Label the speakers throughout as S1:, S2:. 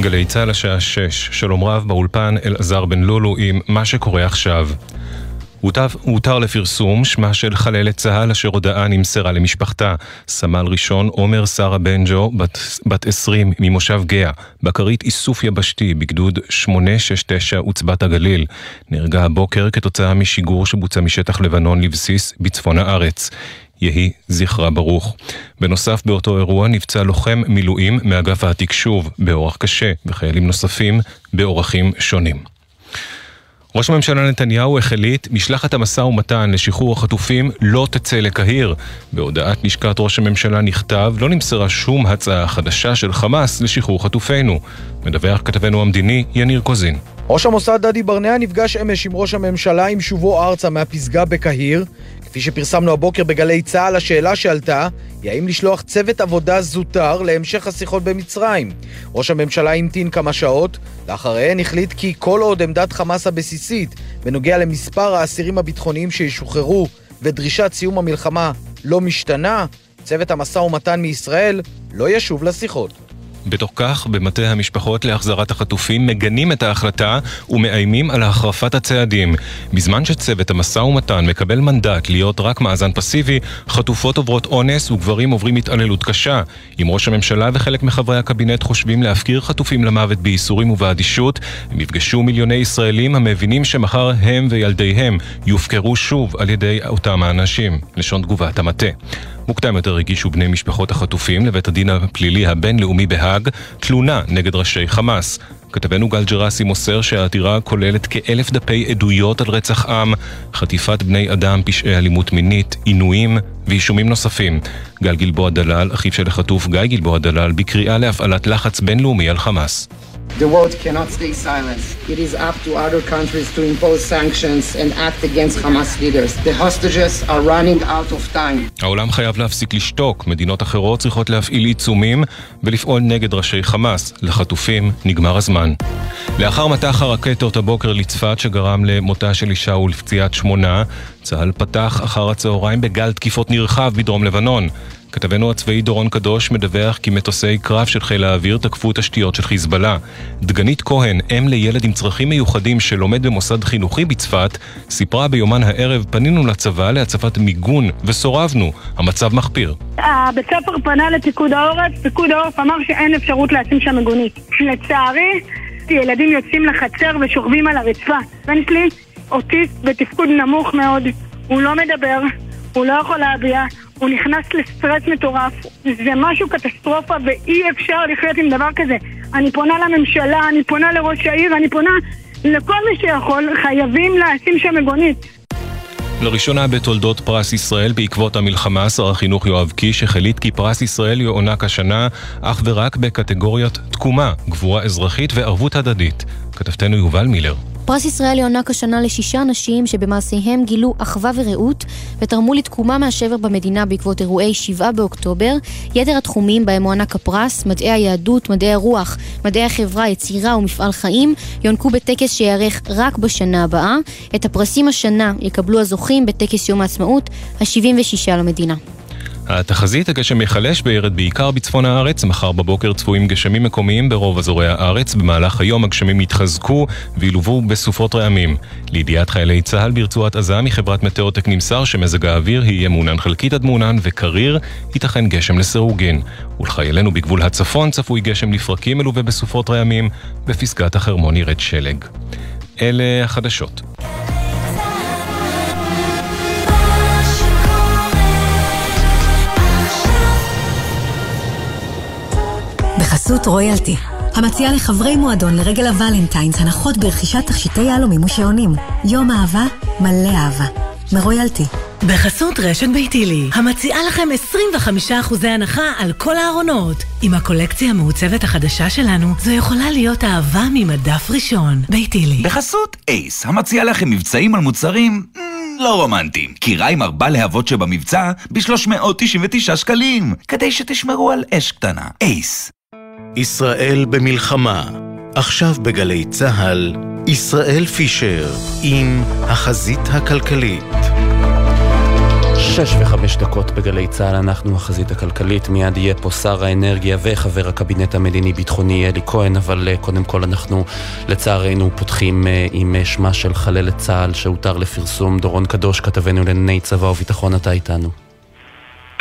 S1: גלי צה"ל השעה 6, שלום רב באולפן אלעזר בן לולו עם מה שקורה עכשיו. הותר לפרסום שמה של חללת צה"ל אשר הודעה נמסרה למשפחתה. סמל ראשון עומר שרה בנג'ו, בת, בת 20 ממושב גאה, בכרית איסוף יבשתי בגדוד 869 עוצבת הגליל. נהרגה הבוקר כתוצאה משיגור שבוצע משטח לבנון לבסיס בצפון הארץ. יהי זכרה ברוך. בנוסף באותו אירוע נפצע לוחם מילואים מאגף התקשוב באורח קשה וחיילים נוספים באורחים שונים. ראש הממשלה נתניהו החליט, משלחת המשא ומתן לשחרור החטופים לא תצא לקהיר. בהודעת לשכת ראש הממשלה נכתב, לא נמסרה שום הצעה חדשה של חמאס לשחרור חטופינו. מדווח כתבנו המדיני יניר קוזין.
S2: ראש המוסד דדי ברנע נפגש אמש עם ראש הממשלה עם שובו ארצה מהפסגה בקהיר. כפי שפרסמנו הבוקר בגלי צה"ל, השאלה שעלתה היא האם לשלוח צוות עבודה זוטר להמשך השיחות במצרים. ראש הממשלה המתין כמה שעות, לאחריהן החליט כי כל עוד עמדת חמאס הבסיסית בנוגע למספר האסירים הביטחוניים שישוחררו ודרישת סיום המלחמה לא משתנה, צוות המשא ומתן מישראל לא ישוב לשיחות.
S1: בתוך כך, במטה המשפחות להחזרת החטופים מגנים את ההחלטה ומאיימים על החרפת הצעדים. בזמן שצוות המשא ומתן מקבל מנדט להיות רק מאזן פסיבי, חטופות עוברות אונס וגברים עוברים התעללות קשה. אם ראש הממשלה וחלק מחברי הקבינט חושבים להפקיר חטופים למוות בייסורים ובאדישות, הם יפגשו מיליוני ישראלים המבינים שמחר הם וילדיהם יופקרו שוב על ידי אותם האנשים. לשון תגובת המטה. מוקדם יותר הגישו בני משפחות החטופים לבית הדין הפלילי הבינלאומי בהאג תלונה נגד ראשי חמאס. כתבנו גל ג'רסי מוסר שהעתירה כוללת כאלף דפי עדויות על רצח עם, חטיפת בני אדם, פשעי אלימות מינית, עינויים ואישומים נוספים. גל גלבוע דלל, אחיו של החטוף גיא גלבוע דלל, בקריאה להפעלת לחץ בינלאומי על חמאס.
S3: The world cannot stay silent. It is up to other countries to impose sanctions and act against Hamas leaders. The hostages are running out of time.
S1: העולם חייב להפסיק לשתוק. מדינות אחרות צריכות להפעיל עיצומים ולפעול נגד ראשי חמאס. לחטופים נגמר הזמן. לאחר מטח הרקטות הבוקר לצפת שגרם למותה של אישה ולפציעת שמונה, צה"ל פתח אחר הצהריים בגל תקיפות נרחב בדרום לבנון. כתבנו הצבאי דורון קדוש מדווח כי מטוסי קרב של חיל האוויר תקפו תשתיות של חיזבאללה. דגנית כהן, אם לילד עם צרכים מיוחדים שלומד במוסד חינוכי בצפת, סיפרה ביומן הערב פנינו לצבא להצפת מיגון וסורבנו. המצב מחפיר.
S4: הבית ספר פנה לפיקוד העורף, פיקוד העורף אמר שאין אפשרות לשים שם מיגונית. לצערי, ילדים יוצאים לחצר ושוכבים על הרצפה. בן שלי אוטיסט בתפקוד נמוך מאוד, הוא לא מדבר, הוא לא יכול להביע, הוא נכנס לסטרס מטורף, זה משהו קטסטרופה ואי אפשר לחיות עם דבר כזה. אני פונה לממשלה, אני פונה לראש העיר, אני פונה לכל מי שיכול, חייבים לשים שם מגונית.
S1: לראשונה בתולדות פרס ישראל בעקבות המלחמה, שר החינוך יואב קיש החליט כי פרס ישראל יוענק השנה אך ורק בקטגוריות תקומה, גבורה אזרחית וערבות הדדית. כתבתנו יובל מילר.
S5: פרס ישראל יוענק השנה לשישה אנשים שבמעשיהם גילו אחווה ורעות ותרמו לתקומה מהשבר במדינה בעקבות אירועי 7 באוקטובר. יתר התחומים בהם מוענק הפרס, מדעי היהדות, מדעי הרוח, מדעי החברה, יצירה ומפעל חיים, יוענקו בטקס שייערך רק בשנה הבאה. את הפרסים השנה יקבלו הזוכים בטקס יום העצמאות ה-76 למדינה.
S1: התחזית הגשם יחלש בירד בעיקר בצפון הארץ, מחר בבוקר צפויים גשמים מקומיים ברוב אזורי הארץ, במהלך היום הגשמים יתחזקו וילוו בסופות רעמים. לידיעת חיילי צה"ל ברצועת עזה מחברת מטאוטק נמסר שמזג האוויר יהיה מעונן חלקית עד מעונן וקריר, ייתכן גשם לסירוגין. ולחיילינו בגבול הצפון צפוי גשם לפרקים מלווה בסופות רעמים, בפסגת החרמון ירד שלג. אלה החדשות.
S6: בחסות רויאלטי, המציעה לחברי מועדון לרגל הוולנטיינס הנחות ברכישת תכשיטי יהלומים ושעונים. יום אהבה מלא אהבה. מרויאלטי.
S7: בחסות רשת ביתילי, המציעה לכם 25% הנחה על כל הארונות. עם הקולקציה המעוצבת החדשה שלנו, זו יכולה להיות אהבה ממדף ראשון. ביתילי.
S8: בחסות אייס, המציעה לכם מבצעים על מוצרים לא רומנטיים. קירה עם ארבע להבות שבמבצע ב-399 שקלים, כדי שתשמרו על אש קטנה. אייס.
S9: ישראל במלחמה. עכשיו בגלי צה"ל, ישראל פישר עם החזית הכלכלית.
S10: שש וחמש דקות בגלי צה"ל, אנחנו החזית הכלכלית, מיד יהיה פה שר האנרגיה וחבר הקבינט המדיני-ביטחוני אלי כהן, אבל אה, קודם כל אנחנו לצערנו פותחים אה, עם אה, שמה של חללת צה"ל שהותר לפרסום. דורון קדוש, כתבנו לענייני צבא וביטחון, אתה איתנו.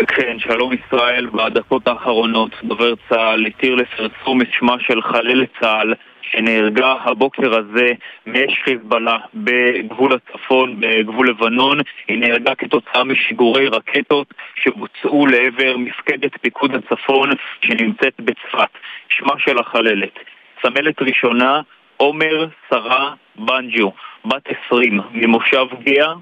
S11: כן, שלום ישראל, בדקות האחרונות דובר צה"ל התיר לפרסום את שמה של חללת צה"ל שנהרגה הבוקר הזה מאש חיזבאללה בגבול הצפון, בגבול לבנון. היא נהרגה כתוצאה משיגורי רקטות שבוצעו לעבר מפקדת פיקוד הצפון שנמצאת בצפת. שמה של החללת, סמלת ראשונה, עומר שרה בנג'ו, בת 20, ממושב גאה אה,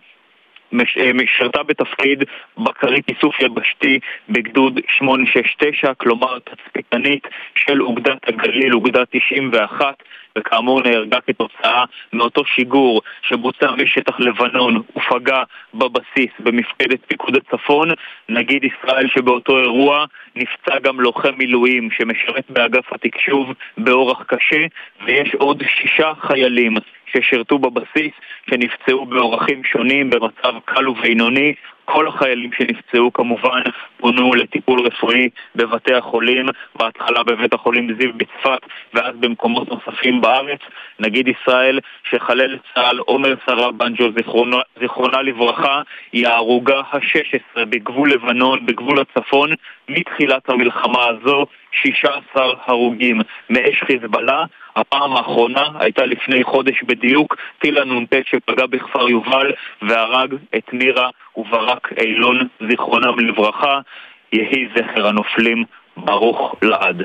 S11: שירתה בתפקיד בקרית איסוף יבשתי בגדוד 869, כלומר תצפיתנית של אוגדת הגליל, אוגדה 91, וכאמור נהרגה כתוצאה מאותו שיגור שבוצע משטח לבנון ופגע בבסיס במפקדת פיקוד הצפון. נגיד ישראל שבאותו אירוע נפצע גם לוחם מילואים שמשרת באגף התקשוב באורח קשה, ויש עוד שישה חיילים ששירתו בבסיס, שנפצעו באורחים שונים במצב קל ובינוני. כל החיילים שנפצעו כמובן פונו לטיפול רפואי בבתי החולים, בהתחלה בבית החולים זיו בצפת ואז במקומות נוספים בארץ. נגיד ישראל שחלל צה"ל עומר שרה בנג'ו, זיכרונה, זיכרונה לברכה, היא ההרוגה ה-16 בגבול לבנון, בגבול הצפון, מתחילת המלחמה הזו, 16 הרוגים מאש חיזבאללה. הפעם האחרונה הייתה לפני חודש בדיוק, טיל הנ"ט שפגע בכפר יובל והרג את מירה וברק אילון, זיכרונם לברכה. יהי זכר הנופלים ברוך לעד.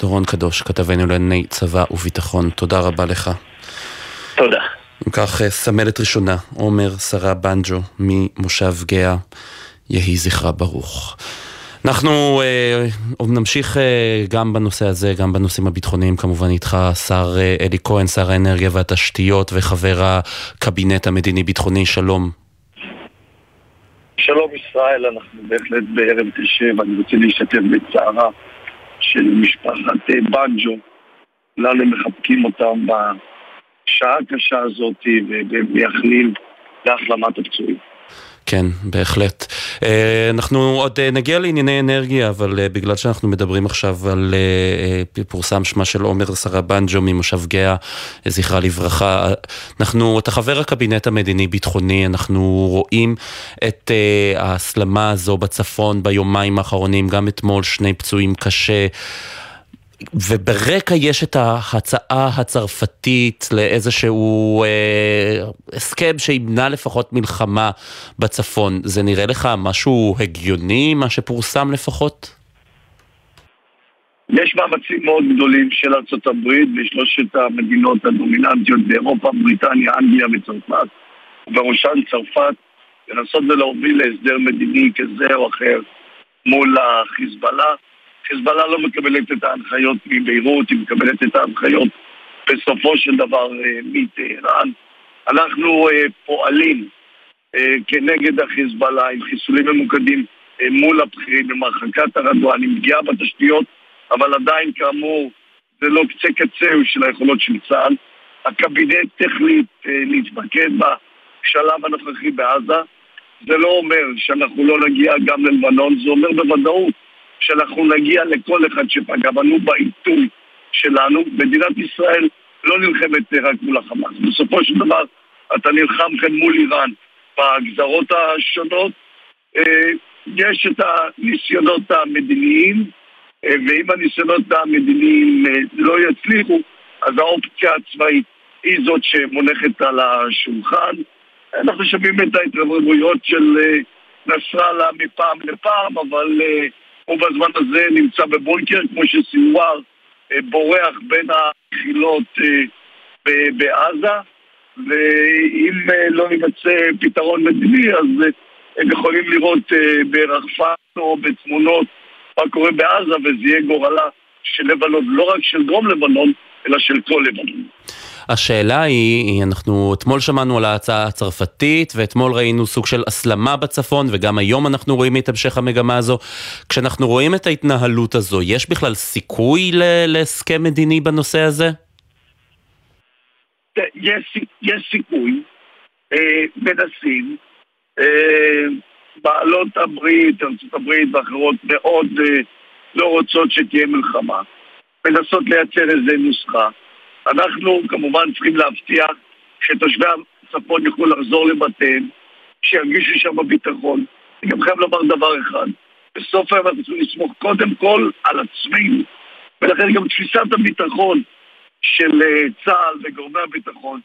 S10: דורון קדוש, כתבנו לענייני צבא וביטחון, תודה רבה לך.
S11: תודה.
S10: אם כך, אה, סמלת ראשונה, עומר שרה בנג'ו ממושב גאה, יהי זכרה ברוך. אנחנו אה, נמשיך אה, גם בנושא הזה, גם בנושאים הביטחוניים, כמובן איתך שר אה, אלי כהן, שר האנרגיה והתשתיות וחבר הקבינט המדיני-ביטחוני, שלום.
S12: שלום ישראל, אנחנו בהחלט בערב קשה ואני רוצה להשתתף בצערה של משפחת אה, בנג'ו. כולנו מחבקים אותם בשעה הקשה הזאת ומייחלים להחלמת הפצועים.
S10: כן, בהחלט. אה, אנחנו עוד אה, נגיע לענייני אנרגיה, אבל אה, בגלל שאנחנו מדברים עכשיו על פורסם שמה של עומר סרבנג'ו ממושב גאה, זכרה לברכה, אנחנו, אתה חבר הקבינט המדיני-ביטחוני, אנחנו רואים את ההסלמה הזו בצפון ביומיים האחרונים, גם אתמול שני פצועים קשה. וברקע יש את ההצעה הצרפתית לאיזשהו אה, הסכם שימנע לפחות מלחמה בצפון. זה נראה לך משהו הגיוני, מה שפורסם לפחות?
S12: יש מאמצים מאוד גדולים של ארה"ב ושלושת המדינות הדומיננטיות באירופה, בריטניה, אנגליה וצרפת, ובראשן צרפת, לנסות ולהוביל להסדר מדיני כזה או אחר מול החיזבאללה. חיזבאללה לא מקבלת את ההנחיות מביירות, היא מקבלת את ההנחיות בסופו של דבר אה, מטהרן. אנחנו אה, פועלים אה, כנגד החיזבאללה עם חיסולים ממוקדים מול הבכירים, עם הרחקת הרדואן, עם פגיעה בתשתיות, אבל עדיין כאמור זה לא קצה קצהו של היכולות של צה"ל. הקבינט החליט להתמקד בשלב הנוכחי בעזה. זה לא אומר שאנחנו לא נגיע גם ללבנון, זה אומר בוודאות שאנחנו נגיע לכל אחד שפגע בנו בעיתוי שלנו. מדינת ישראל לא נלחמת רק מול החמאס. בסופו של דבר אתה נלחם כאן מול איראן בגזרות השונות. אה, יש את הניסיונות המדיניים, אה, ואם הניסיונות המדיניים אה, לא יצליחו, אז האופציה הצבאית היא זאת שמונחת על השולחן. אנחנו שומעים את ההתרברבויות של נסראללה מפעם לפעם, אבל הוא בזמן הזה נמצא בבונקר, כמו שסינואר אה, בורח בין החילות אה, בעזה, ואם אה, לא יימצא פתרון מדיני, אז הם יכולים לראות ברחפן או בתמונות מה קורה בעזה, וזה יהיה גורלה של לבנון, לא רק של דרום לבנון, אלא של כל לבנון.
S10: השאלה היא, אנחנו אתמול שמענו על ההצעה הצרפתית, ואתמול ראינו סוג של הסלמה בצפון, וגם היום אנחנו רואים את המשך המגמה הזו. כשאנחנו רואים את ההתנהלות הזו, יש בכלל סיכוי להסכם מדיני בנושא הזה?
S12: יש, יש סיכוי, אה, מנסים. אה, בעלות הברית, ארצות הברית ואחרות מאוד אה, לא רוצות שתהיה מלחמה. מנסות לייצר איזה נוסחה. אנחנו כמובן צריכים להבטיח שתושבי הצפון יוכלו לחזור לבתיהם, שירגישו שם בביטחון. אני גם חייב לומר דבר אחד, בסוף היום אנחנו צריכים לסמוך קודם כל על עצמנו, ולכן גם תפיסת הביטחון של אה, צה"ל וגורמי הביטחון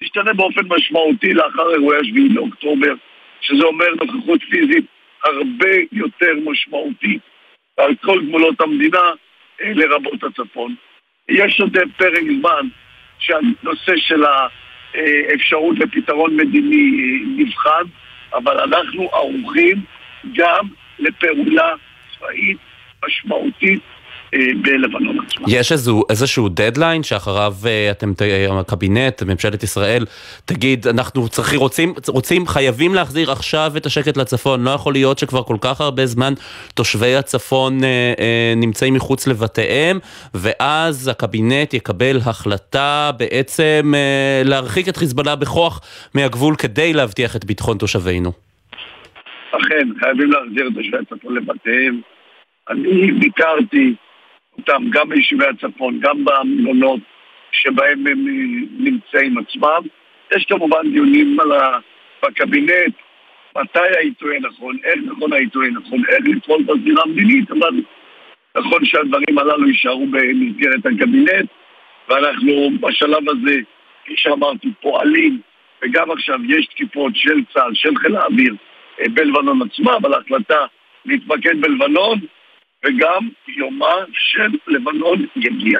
S12: תשתנה באופן משמעותי לאחר אירועי השביעי לאוקטובר, שזה אומר נוכחות פיזית הרבה יותר משמעותית על כל גבולות המדינה, אה, לרבות הצפון. יש עוד פרק זמן שהנושא של האפשרות לפתרון מדיני נבחן, אבל אנחנו ערוכים גם לפעולה צבאית משמעותית בלבנון עצמה.
S10: יש איזו, איזשהו דדליין שאחריו אה, אתם, הקבינט, ממשלת ישראל, תגיד, אנחנו צריכים, רוצים, רוצים, חייבים להחזיר עכשיו את השקט לצפון, לא יכול להיות שכבר כל כך הרבה זמן תושבי הצפון אה, אה, נמצאים מחוץ לבתיהם, ואז הקבינט יקבל החלטה בעצם אה, להרחיק את חיזבאללה בכוח מהגבול כדי להבטיח את ביטחון תושבינו.
S12: אכן, חייבים להחזיר את תושבי הצפון לבתיהם. אני ביקרתי אותם גם ביישובי הצפון, גם במלונות שבהם הם אה, נמצאים עצמם. יש כמובן דיונים על ה... בקבינט, מתי העיתוי הנכון, איך נכון העיתוי הנכון, איך לפעול בזירה המדינית, אבל נכון שהדברים הללו יישארו במסגרת הקבינט, ואנחנו בשלב הזה, כפי שאמרתי, פועלים, וגם עכשיו יש תקיפות של צה"ל, של חיל האוויר אה, בלבנון עצמה, אבל ההחלטה להתמקד בלבנון וגם יומה של לבנון יגיע.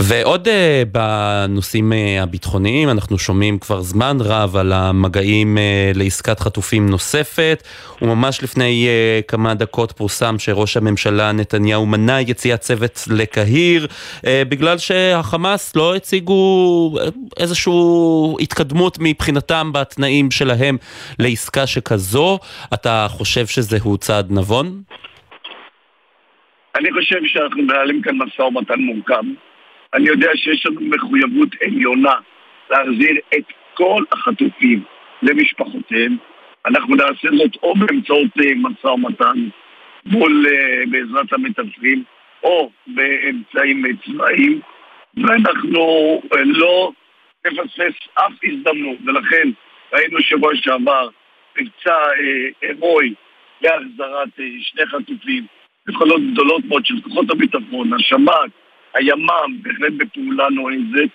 S10: ועוד uh, בנושאים uh, הביטחוניים, אנחנו שומעים כבר זמן רב על המגעים uh, לעסקת חטופים נוספת, וממש לפני כמה דקות פורסם שראש הממשלה נתניהו מנע יציאת צוות לקהיר, בגלל שהחמאס לא הציגו איזושהי התקדמות מבחינתם בתנאים שלהם לעסקה שכזו. אתה חושב שזהו צעד נבון?
S12: אני חושב שאנחנו מנהלים כאן משא ומתן מורכב. אני יודע שיש לנו מחויבות עליונה להחזיר את כל החטופים למשפחותיהם. אנחנו נעשה זאת או באמצעות אה, משא ומתן מול, אה, בעזרת המתווכים, או באמצעים צבאיים, ואנחנו אה, לא נפספס אף הזדמנות, ולכן ראינו שבוע שעבר מבצע הירואי להחזרת שני חטופים יכולות גדולות מאוד של כוחות הביטחון, השב"כ, הימ"מ, בהחלט בפעולה נועזת.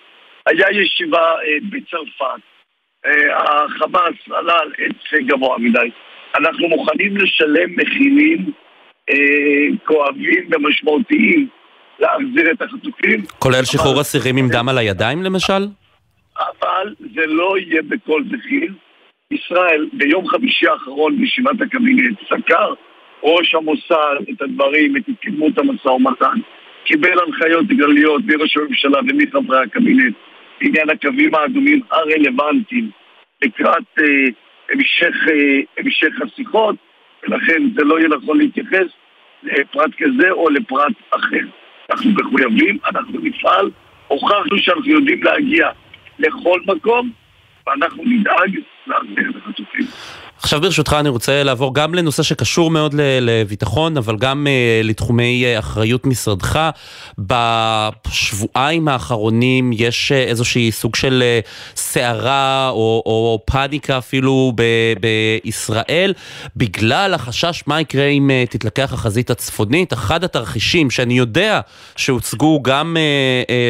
S12: היה ישיבה אה, בצרפת, אה, החמאס עלה על עץ גבוה מדי. אנחנו מוכנים לשלם מחירים אה, כואבים ומשמעותיים להחזיר את החטופים.
S10: כולל שחרור אסירים עם דם על הידיים למשל?
S12: אבל זה לא יהיה בכל מחיר. ישראל ביום חמישי האחרון בישיבת הקבינט סקר ראש המוסד את הדברים, את התקדמות המשא ומתן, קיבל הנחיות גליות מראש הממשלה ומחברי הקבינט בעניין הקווים האדומים הרלוונטיים לקראת אה, המשך, אה, המשך השיחות, ולכן זה לא יהיה נכון להתייחס לפרט כזה או לפרט אחר. אנחנו מחויבים, אנחנו נפעל, הוכחנו שאנחנו יודעים להגיע לכל מקום, ואנחנו נדאג להחזיר את החטופים.
S10: עכשיו ברשותך אני רוצה לעבור גם לנושא שקשור מאוד לביטחון, אבל גם uh, לתחומי uh, אחריות משרדך. בשבועיים האחרונים יש uh, איזושהי סוג של סערה או, או פאניקה אפילו ב- בישראל, בגלל החשש מה יקרה אם תתלקח החזית הצפונית. אחד התרחישים שאני יודע שהוצגו גם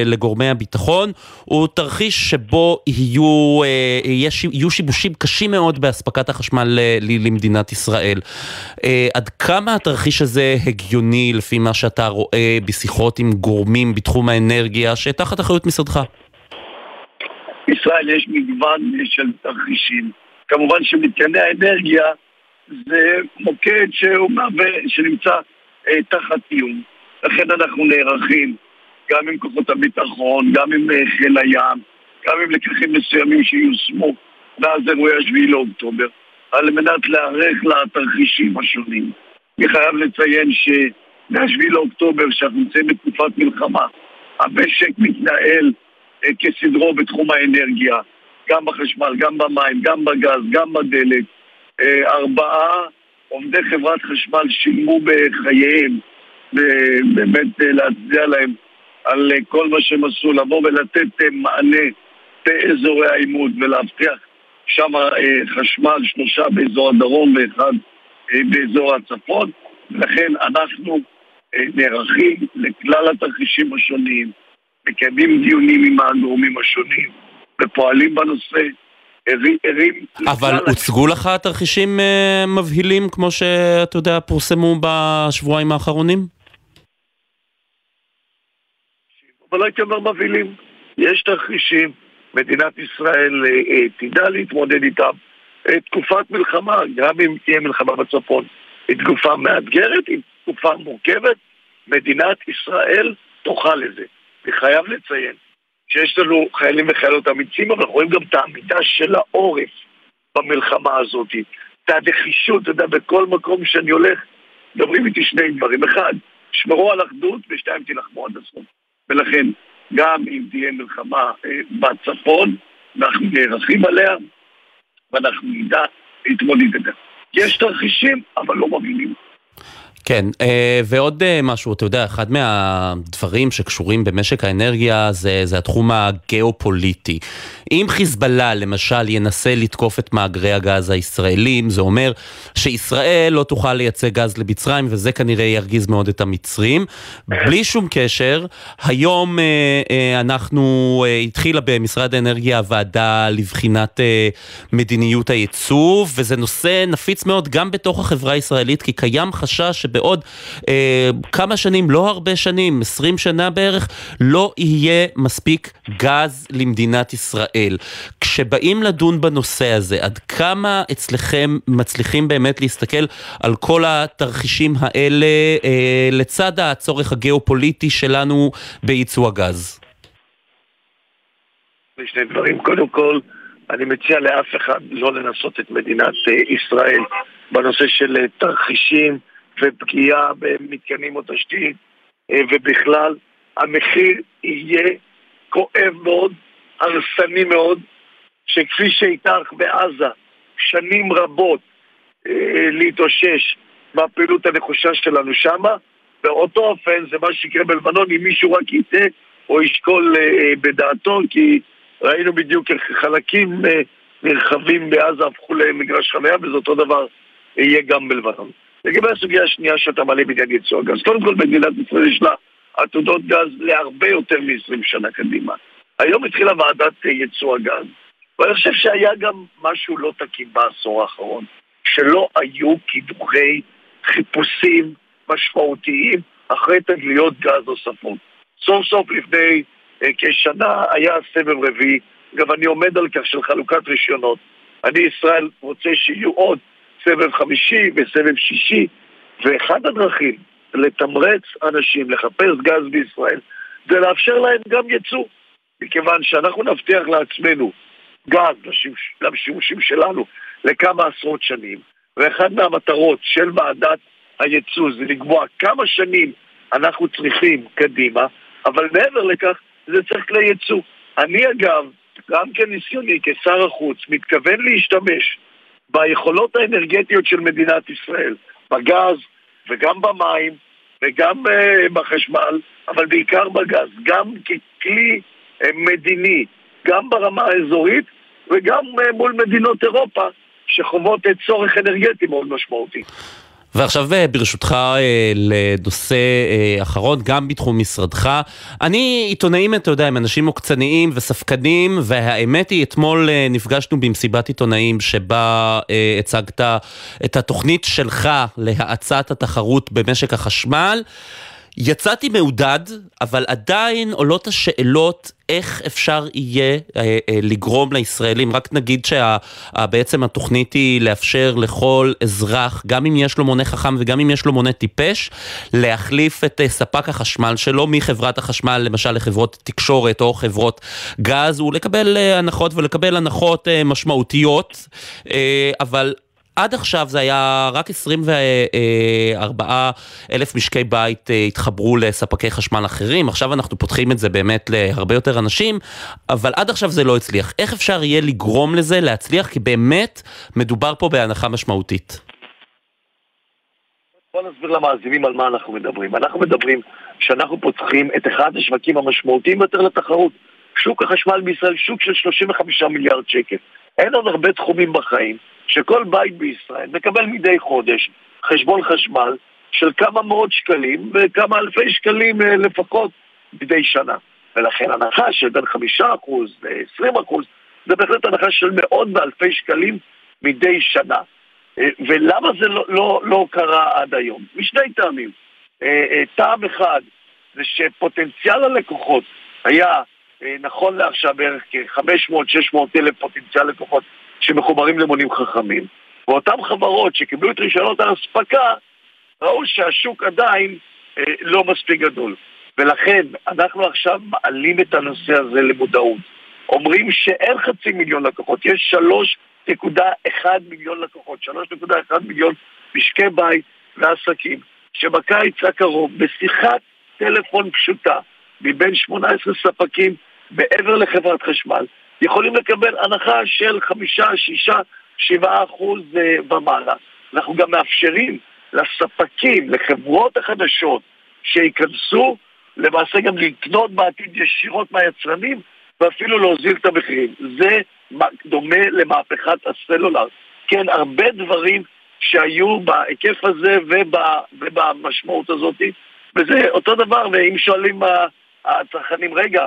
S10: לגורמי הביטחון, הוא תרחיש שבו יהיו, יהיו שיבושים קשים מאוד באספקת החשמל. החשמל למדינת ישראל. אה, עד כמה התרחיש הזה הגיוני לפי מה שאתה רואה בשיחות עם גורמים בתחום האנרגיה שתחת אחריות משרדך?
S12: בישראל יש מגוון של תרחישים. כמובן שמתקני האנרגיה זה מוקד שהוא מהווה, שנמצא אה, תחת איום. לכן אנחנו נערכים גם עם כוחות הביטחון, גם עם אה, חיל הים, גם עם לקחים מסוימים שיושמו מאז אירועי השביעי לאוקטובר. על מנת להיערך לתרחישים השונים. אני חייב לציין שמ-7 לאוקטובר, שאנחנו נמצאים בתקופת מלחמה, המשק מתנהל אה, כסדרו בתחום האנרגיה, גם בחשמל, גם במים, גם בגז, גם בדלק. אה, ארבעה עובדי חברת חשמל שילמו בחייהם, ובאמת להצדיע להם על כל מה שהם עשו, לבוא ולתת מענה באזורי העימות ולהבטיח שם חשמל, שלושה באזור הדרום ואחד באזור הצפון, ולכן אנחנו נערכים לכלל התרחישים השונים, מקיימים דיונים עם הגורמים השונים ופועלים בנושא. ערים...
S10: אבל הוצגו לך תרחישים מבהילים כמו שאתה יודע פורסמו בשבועיים האחרונים?
S12: אבל לא הייתי אומר מבהילים. יש תרחישים, מדינת ישראל uh, uh, תדע להתמודד איתם. Uh, תקופת מלחמה, גם אם תהיה מלחמה בצפון, היא תקופה מאתגרת, היא תקופה מורכבת, מדינת ישראל תוכל לזה. אני חייב לציין שיש לנו חיילים וחיילות אמיצים, אבל רואים גם את העמידה של העורף במלחמה הזאת. את הנחישות, אתה יודע, בכל מקום שאני הולך, מדברים איתי שני דברים. אחד, שמרו על אחדות, ושתיים, תילחמו עד הסוף. ולכן, גם אם תהיה מלחמה אה, בצפון, אנחנו נערכים עליה, ואנחנו נדע להתמודד את זה. יש תרחישים, אבל לא מבינים.
S10: כן, אה, ועוד אה, משהו, אתה יודע, אחד מהדברים שקשורים במשק האנרגיה זה, זה התחום הגיאופוליטי. אם חיזבאללה למשל ינסה לתקוף את מאגרי הגז הישראלים, זה אומר שישראל לא תוכל לייצא גז למצרים, וזה כנראה ירגיז מאוד את המצרים. בלי שום קשר, היום אה, אנחנו, התחילה במשרד האנרגיה הוועדה לבחינת מדיניות הייצוא, וזה נושא נפיץ מאוד גם בתוך החברה הישראלית, כי קיים חשש שבעוד אה, כמה שנים, לא הרבה שנים, 20 שנה בערך, לא יהיה מספיק גז למדינת ישראל. כשבאים לדון בנושא הזה, עד כמה אצלכם מצליחים באמת להסתכל על כל התרחישים האלה אה, לצד הצורך הגיאופוליטי שלנו בייצוא הגז?
S12: שני דברים. קודם כל, אני מציע לאף אחד לא לנסות את מדינת אה, ישראל בנושא של אה, תרחישים ופגיעה במתקנים או תשתית, אה, ובכלל המחיר יהיה כואב מאוד, הרסני מאוד, שכפי שהייתך בעזה שנים רבות אה, להתאושש מהפעילות הנחושה שלנו שמה, באותו אופן זה מה שיקרה בלבנון אם מישהו רק יטעה או ישקול אה, בדעתו, כי ראינו בדיוק איך חלקים נרחבים בעזה הפכו למגרש חניה, וזה אותו דבר יהיה גם בלבנון. לגבי הסוגיה השנייה שאתה מעלה בעניין ייצוא הגז, קודם כל מדינת ישראל יש לה עתודות גז להרבה יותר מ-20 שנה קדימה. היום התחילה ועדת ייצוא הגז, ואני חושב שהיה גם משהו לא תקין בעשור האחרון, שלא היו קידוחי חיפושים משמעותיים אחרי תגליות גז נוספות. סוף סוף לפני אה, כשנה היה סבב רביעי, גם אני עומד על כך של חלוקת רישיונות. אני, ישראל, רוצה שיהיו עוד סבב חמישי וסבב שישי, ואחד הדרכים לתמרץ אנשים לחפש גז בישראל זה לאפשר להם גם ייצוא, מכיוון שאנחנו נבטיח לעצמנו גז לשימושים שלנו לכמה עשרות שנים, ואחד מהמטרות של ועדת הייצוא זה לקבוע כמה שנים אנחנו צריכים קדימה, אבל מעבר לכך זה צריך כלי ייצוא. אני אגב, גם כניסיוני כשר החוץ, מתכוון להשתמש ביכולות האנרגטיות של מדינת ישראל, בגז וגם במים וגם uh, בחשמל, אבל בעיקר בגז, גם ככלי uh, מדיני, גם ברמה האזורית וגם uh, מול מדינות אירופה שחוות צורך אנרגטי מאוד משמעותי.
S10: ועכשיו אה, ברשותך אה, לנושא אה, אחרון, גם בתחום משרדך. אני עיתונאים, אתה יודע, הם אנשים עוקצניים וספקנים, והאמת היא, אתמול נפגשנו במסיבת עיתונאים שבה הצגת את התוכנית שלך להאצת התחרות במשק החשמל. יצאתי מעודד, אבל עדיין עולות השאלות איך אפשר יהיה אה, אה, לגרום לישראלים, רק נגיד שבעצם התוכנית היא לאפשר לכל אזרח, גם אם יש לו מונה חכם וגם אם יש לו מונה טיפש, להחליף את אה, ספק החשמל שלו מחברת החשמל למשל לחברות תקשורת או חברות גז, ולקבל אה, הנחות ולקבל הנחות אה, משמעותיות, אה, אבל עד עכשיו זה היה רק 24 אלף משקי בית אה, התחברו לספקי חשמל אחרים, עכשיו אנחנו פותחים את זה באמת להרבה יותר אנשים, אבל עד עכשיו זה לא הצליח. איך אפשר יהיה לגרום לזה להצליח? כי באמת מדובר פה בהנחה משמעותית.
S12: בוא נסביר למאזינים על מה אנחנו מדברים. אנחנו מדברים שאנחנו פותחים את אחד השווקים המשמעותיים ביותר לתחרות. שוק החשמל בישראל, שוק של 35 מיליארד שקל. אין עוד הרבה תחומים בחיים שכל בית בישראל מקבל מדי חודש חשבון חשמל של כמה מאות שקלים וכמה אלפי שקלים אה, לפחות מדי שנה. ולכן הנחה של בין 5% ל-20% זה בהחלט הנחה של מאות ואלפי שקלים מדי שנה. אה, ולמה זה לא, לא, לא קרה עד היום? משני טעמים. אה, טעם אחד זה שפוטנציאל הלקוחות היה נכון לעכשיו בערך כ-500-600 אלף פוטנציאל לקוחות שמחוברים למונים חכמים. ואותן חברות שקיבלו את רישיונות האספקה ראו שהשוק עדיין אה, לא מספיק גדול. ולכן אנחנו עכשיו מעלים את הנושא הזה למודעות. אומרים שאין חצי מיליון לקוחות, יש 3.1 מיליון לקוחות, 3.1 מיליון משקי בית ועסקים, שבקיץ הקרוב, בשיחת טלפון פשוטה, מבין 18 ספקים מעבר לחברת חשמל, יכולים לקבל הנחה של 5, 6, 7 אחוז אה, ומעלה. אנחנו גם מאפשרים לספקים, לחברות החדשות שייכנסו, למעשה גם לקנות בעתיד ישירות מהיצרנים ואפילו להוזיל את המחירים. זה דומה למהפכת הסלולר. כן, הרבה דברים שהיו בהיקף הזה ובמשמעות הזאת, וזה אותו דבר, ואם שואלים הצרכנים, רגע, אה,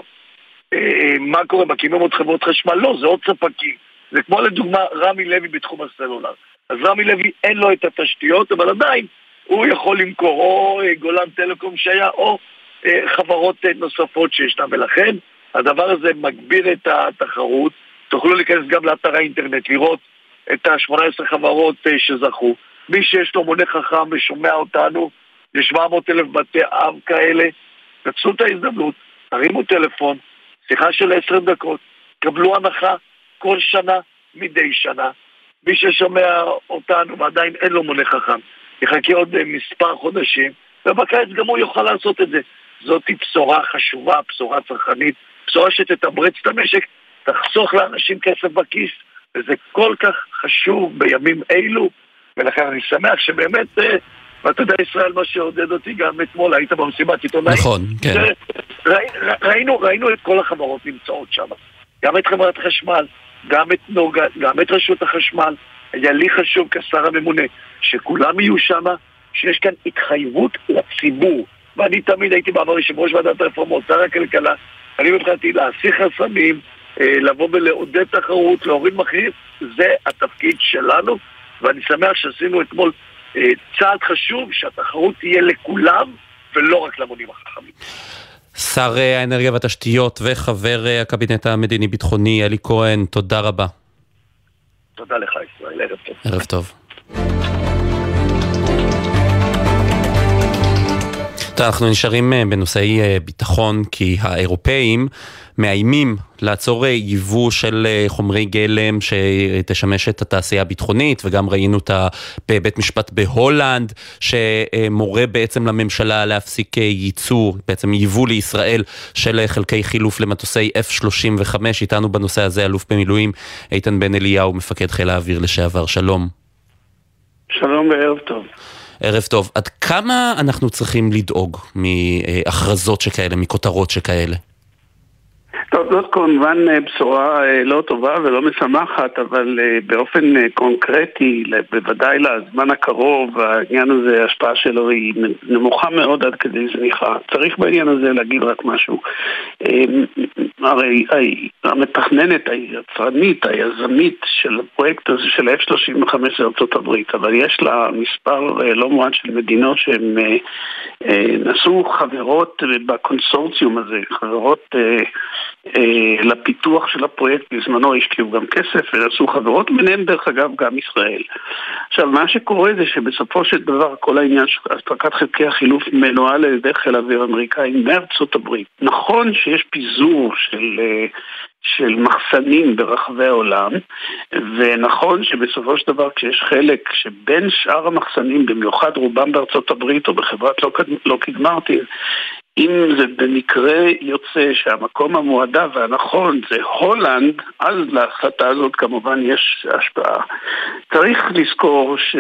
S12: מה קורה, מקימים עוד חברות חשמל? לא, זה עוד ספקים. זה כמו לדוגמה רמי לוי בתחום הסלולר. אז רמי לוי אין לו את התשתיות, אבל עדיין הוא יכול למכור או אה, גולן טלקום שהיה, או אה, חברות נוספות שישנן, ולכן הדבר הזה מגביר את התחרות. תוכלו להיכנס גם לאתר האינטרנט, לראות את ה-18 חברות שזכו. מי שיש לו מונה חכם ושומע אותנו, יש 700 אלף בתי אב כאלה, נצלו את ההזדמנות, תרימו טלפון, שיחה של עשר דקות, קבלו הנחה כל שנה, מדי שנה. מי ששומע אותנו ועדיין אין לו מונה חכם, יחכה עוד אה, מספר חודשים, ובקיץ גם הוא יוכל לעשות את זה. זאת בשורה חשובה, בשורה צרכנית, בשורה שתתמרץ את המשק, תחסוך לאנשים כסף בכיס, וזה כל כך חשוב בימים אלו, ולכן אני שמח שבאמת אה, ואתה יודע, ישראל, מה שעודד אותי גם אתמול, היית במסיבת עיתונאים.
S10: נכון, כן.
S12: ראינו, ראינו את כל החברות נמצאות שם. גם את חברת חשמל, גם את נוגה, גם את רשות החשמל. היה לי חשוב כשר הממונה שכולם יהיו שם, שיש כאן התחייבות לציבור. ואני תמיד הייתי בעבר יושב ראש ועדת הרפורמות, שר הכלכלה. אני מבחינתי להסיר חסמים, אה, לבוא ולעודד תחרות, להוריד מחיר, זה התפקיד שלנו, ואני שמח שעשינו אתמול צעד חשוב שהתחרות תהיה לכולם ולא רק למונים החכמים.
S10: שר אה, האנרגיה והתשתיות וחבר אה, הקבינט המדיני-ביטחוני אלי כהן, תודה רבה.
S12: תודה לך ישראל, ערב טוב.
S10: ערב טוב. אנחנו נשארים בנושאי ביטחון כי האירופאים מאיימים לעצור אה, ייבוא של אה, חומרי גלם שתשמש את התעשייה הביטחונית, וגם ראינו אותה בבית משפט בהולנד, שמורה בעצם לממשלה להפסיק אה, ייצור, בעצם ייבוא לישראל של חלקי חילוף למטוסי F-35. איתנו בנושא הזה אלוף במילואים איתן בן אליהו, מפקד חיל האוויר לשעבר. שלום.
S13: שלום וערב טוב.
S10: ערב טוב. עד כמה אנחנו צריכים לדאוג מהכרזות שכאלה, מכותרות שכאלה?
S13: טוב, זאת כמובן אה, בשורה אה, לא טובה ולא משמחת, אבל אה, באופן קונקרטי, בוודאי לזמן הקרוב, העניין הזה, ההשפעה שלו היא נמוכה מאוד עד כדי זניחה. צריך בעניין הזה להגיד רק משהו. הרי המתכננת, היצרנית, היזמית של הפרויקט הזה של ה-F-35 זה ארצות הברית, אבל יש לה מספר לא מועט של מדינות שהן נשאו חברות בקונסורציום הזה, חברות לפיתוח של הפרויקט בזמנו השקיעו גם כסף ונעשו חברות, ביניהם דרך אגב גם ישראל. עכשיו, מה שקורה זה שבסופו של דבר כל העניין של אספקת חלקי החילוף מנוהל על ידי חיל האוויר האמריקאי מארצות הברית. נכון שיש פיזור של... אה, של מחסנים ברחבי העולם, ונכון שבסופו של דבר כשיש חלק שבין שאר המחסנים, במיוחד רובם בארצות הברית או בחברת לוקיד מרטין, אם זה במקרה יוצא שהמקום המועדף והנכון זה הולנד, אז להחלטה הזאת כמובן יש השפעה. צריך לזכור ש...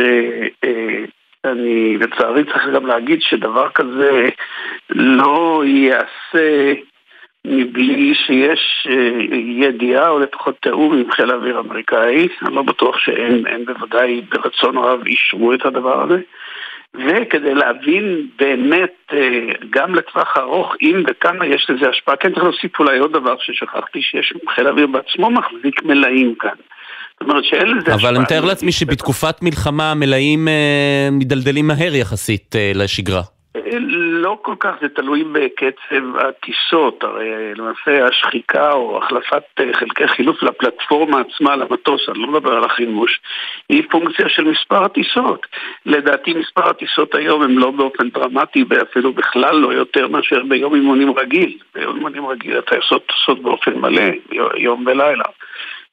S13: אה, אני לצערי צריך גם להגיד שדבר כזה לא ייעשה מבלי שיש אה, ידיעה או לפחות תיאום עם חיל האוויר האמריקאי. אני לא בטוח שהם בוודאי ברצון רב אישרו את הדבר הזה. וכדי להבין באמת אה, גם לטווח ארוך אם וכמה יש לזה השפעה, כן צריך להוסיף אולי עוד דבר ששכחתי, שיש חיל האוויר בעצמו מחזיק מלאים כאן. זאת אומרת שאין לזה
S10: השפעה. אבל אני מתאר לעצמי שבתקופת מלחמה המלאים אה, מדלדלים מהר יחסית אה, לשגרה.
S13: לא כל כך, זה תלוי בקצב הטיסות, הרי למעשה השחיקה או החלפת חלקי חילוף לפלטפורמה עצמה, למטוס, אני לא מדבר על החימוש, היא פונקציה של מספר הטיסות. לדעתי מספר הטיסות היום הם לא באופן דרמטי ואפילו בכלל לא יותר מאשר ביום אימונים רגיל. ביום אימונים רגיל הטייסות טסות באופן מלא, יום ולילה.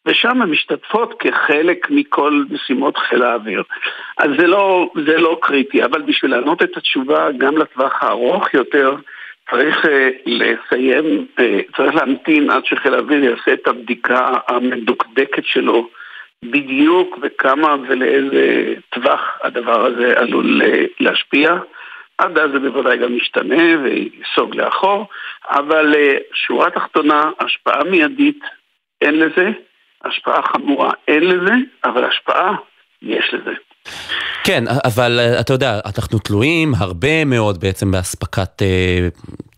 S13: ושם הן משתתפות כחלק מכל משימות חיל האוויר. אז זה לא, זה לא קריטי, אבל בשביל לענות את התשובה גם לטווח הארוך יותר, צריך uh, לסיים, uh, צריך להמתין עד שחיל האוויר יעשה את הבדיקה המדוקדקת שלו בדיוק וכמה ולאיזה טווח הדבר הזה עלול uh, להשפיע. עד אז זה בוודאי גם משתנה וייסוג לאחור, אבל שורה תחתונה, השפעה מיידית אין לזה, השפעה חמורה אין לזה, אבל השפעה יש לזה.
S10: כן, אבל אה, אתה יודע, אנחנו תלויים הרבה מאוד בעצם באספקת אה,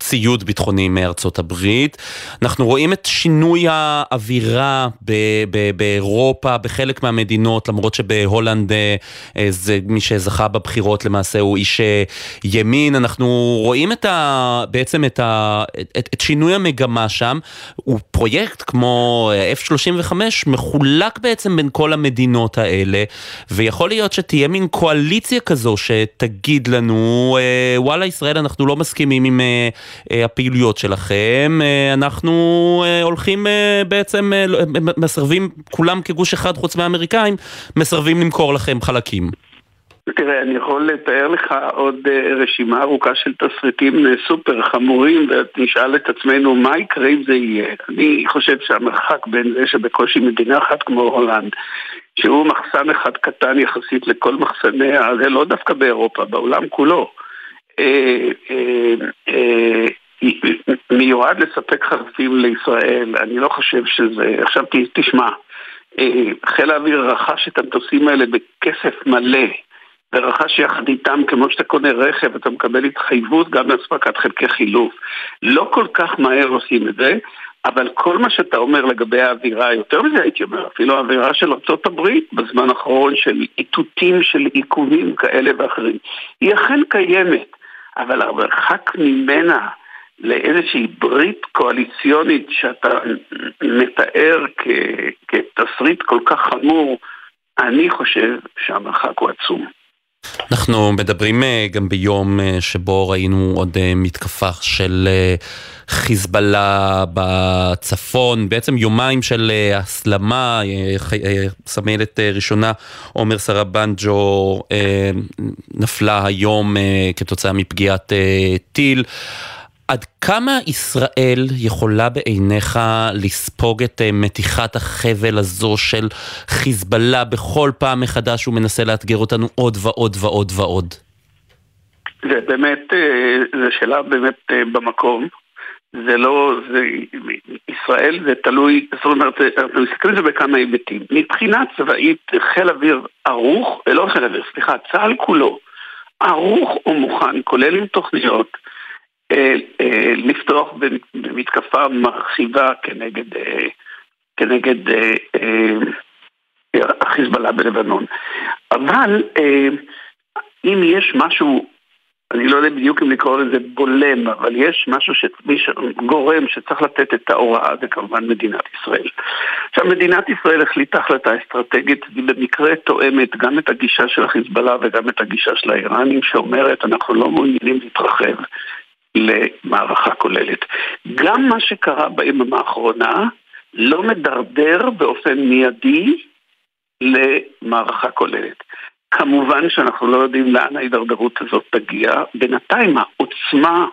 S10: ציוד ביטחוני מארצות הברית. אנחנו רואים את שינוי האווירה ב- ב- באירופה, בחלק מהמדינות, למרות שבהולנד אה, אה, זה מי שזכה בבחירות למעשה הוא איש אה, ימין. אנחנו רואים את ה, בעצם את, ה, את, את שינוי המגמה שם. הוא פרויקט כמו F-35 מחולק בעצם בין כל המדינות האלה, ויכול להיות שתהיה מין קואליציה כזו שתגיד לנו, וואלה ישראל אנחנו לא מסכימים עם... אה, הפעילויות שלכם, אה, אנחנו אה, הולכים בעצם, מסרבים, כולם כגוש אחד חוץ מהאמריקאים, מסרבים למכור לכם חלקים.
S13: תראה, אני יכול לתאר לך עוד רשימה ארוכה של תסריטים סופר חמורים ונשאל את עצמנו מה יקרה אם זה יהיה. אני חושב שהמרחק בין זה שבקושי מדינה אחת כמו הולנד, שהוא מחסן אחד קטן יחסית לכל מחסניה, זה לא דווקא באירופה, בעולם כולו. אה, אה, אה, מיועד לספק חלפים לישראל, אני לא חושב שזה... עכשיו תשמע, חיל האוויר רכש את המטוסים האלה בכסף מלא, ורכש יחד איתם, כמו שאתה קונה רכב, אתה מקבל התחייבות גם לאספקת חלקי חילוף. לא כל כך מהר עושים את זה, אבל כל מה שאתה אומר לגבי האווירה, יותר מזה הייתי אומר, אפילו האווירה של ארה"ב בזמן האחרון של איתותים של עיכובים כאלה ואחרים, היא אכן קיימת. אבל המרחק ממנה לאיזושהי ברית קואליציונית שאתה מתאר כ- כתסריט כל כך חמור, אני חושב שהמרחק הוא עצום.
S10: אנחנו מדברים אה, גם ביום אה, שבו ראינו עוד אה, מתקפה של חיזבאללה בצפון, בעצם יומיים של הסלמה, סמלת ראשונה עומר סרבנג'ו נפלה היום כתוצאה מפגיעת טיל. עד כמה ישראל יכולה בעיניך לספוג את אה, מתיחת החבל הזו של חיזבאללה בכל פעם מחדש הוא מנסה לאתגר אותנו עוד ועוד ועוד ועוד?
S13: זה באמת, אה, זו שאלה באמת אה, במקום. זה לא, זה, ישראל זה תלוי, זאת אומרת, אנחנו מסתכלים על זה בכמה היבטים. מבחינה צבאית, חיל אוויר ערוך, לא חיל אוויר, סליחה, צה"ל כולו, ערוך ומוכן, כולל עם תוכניות. אה, אה, לפתוח במתקפה מרחיבה כנגד, אה, כנגד החיזבאללה בלבנון. אבל אם יש משהו, אני לא יודע בדיוק אם לקרוא לזה בולם, אבל יש משהו שגורם שצריך לתת את ההוראה, זה כמובן מדינת ישראל. עכשיו, מדינת ישראל החליטה החלטה אסטרטגית, היא במקרה תואמת גם את הגישה של החיזבאללה וגם את הגישה של האיראנים, שאומרת אנחנו לא מעוניינים להתרחב למערכה כוללת. גם מה שקרה ביממה האחרונה לא מדרדר באופן מיידי למערכה כוללת. כמובן שאנחנו לא יודעים לאן ההידרדרות הזאת תגיע. בינתיים העוצמה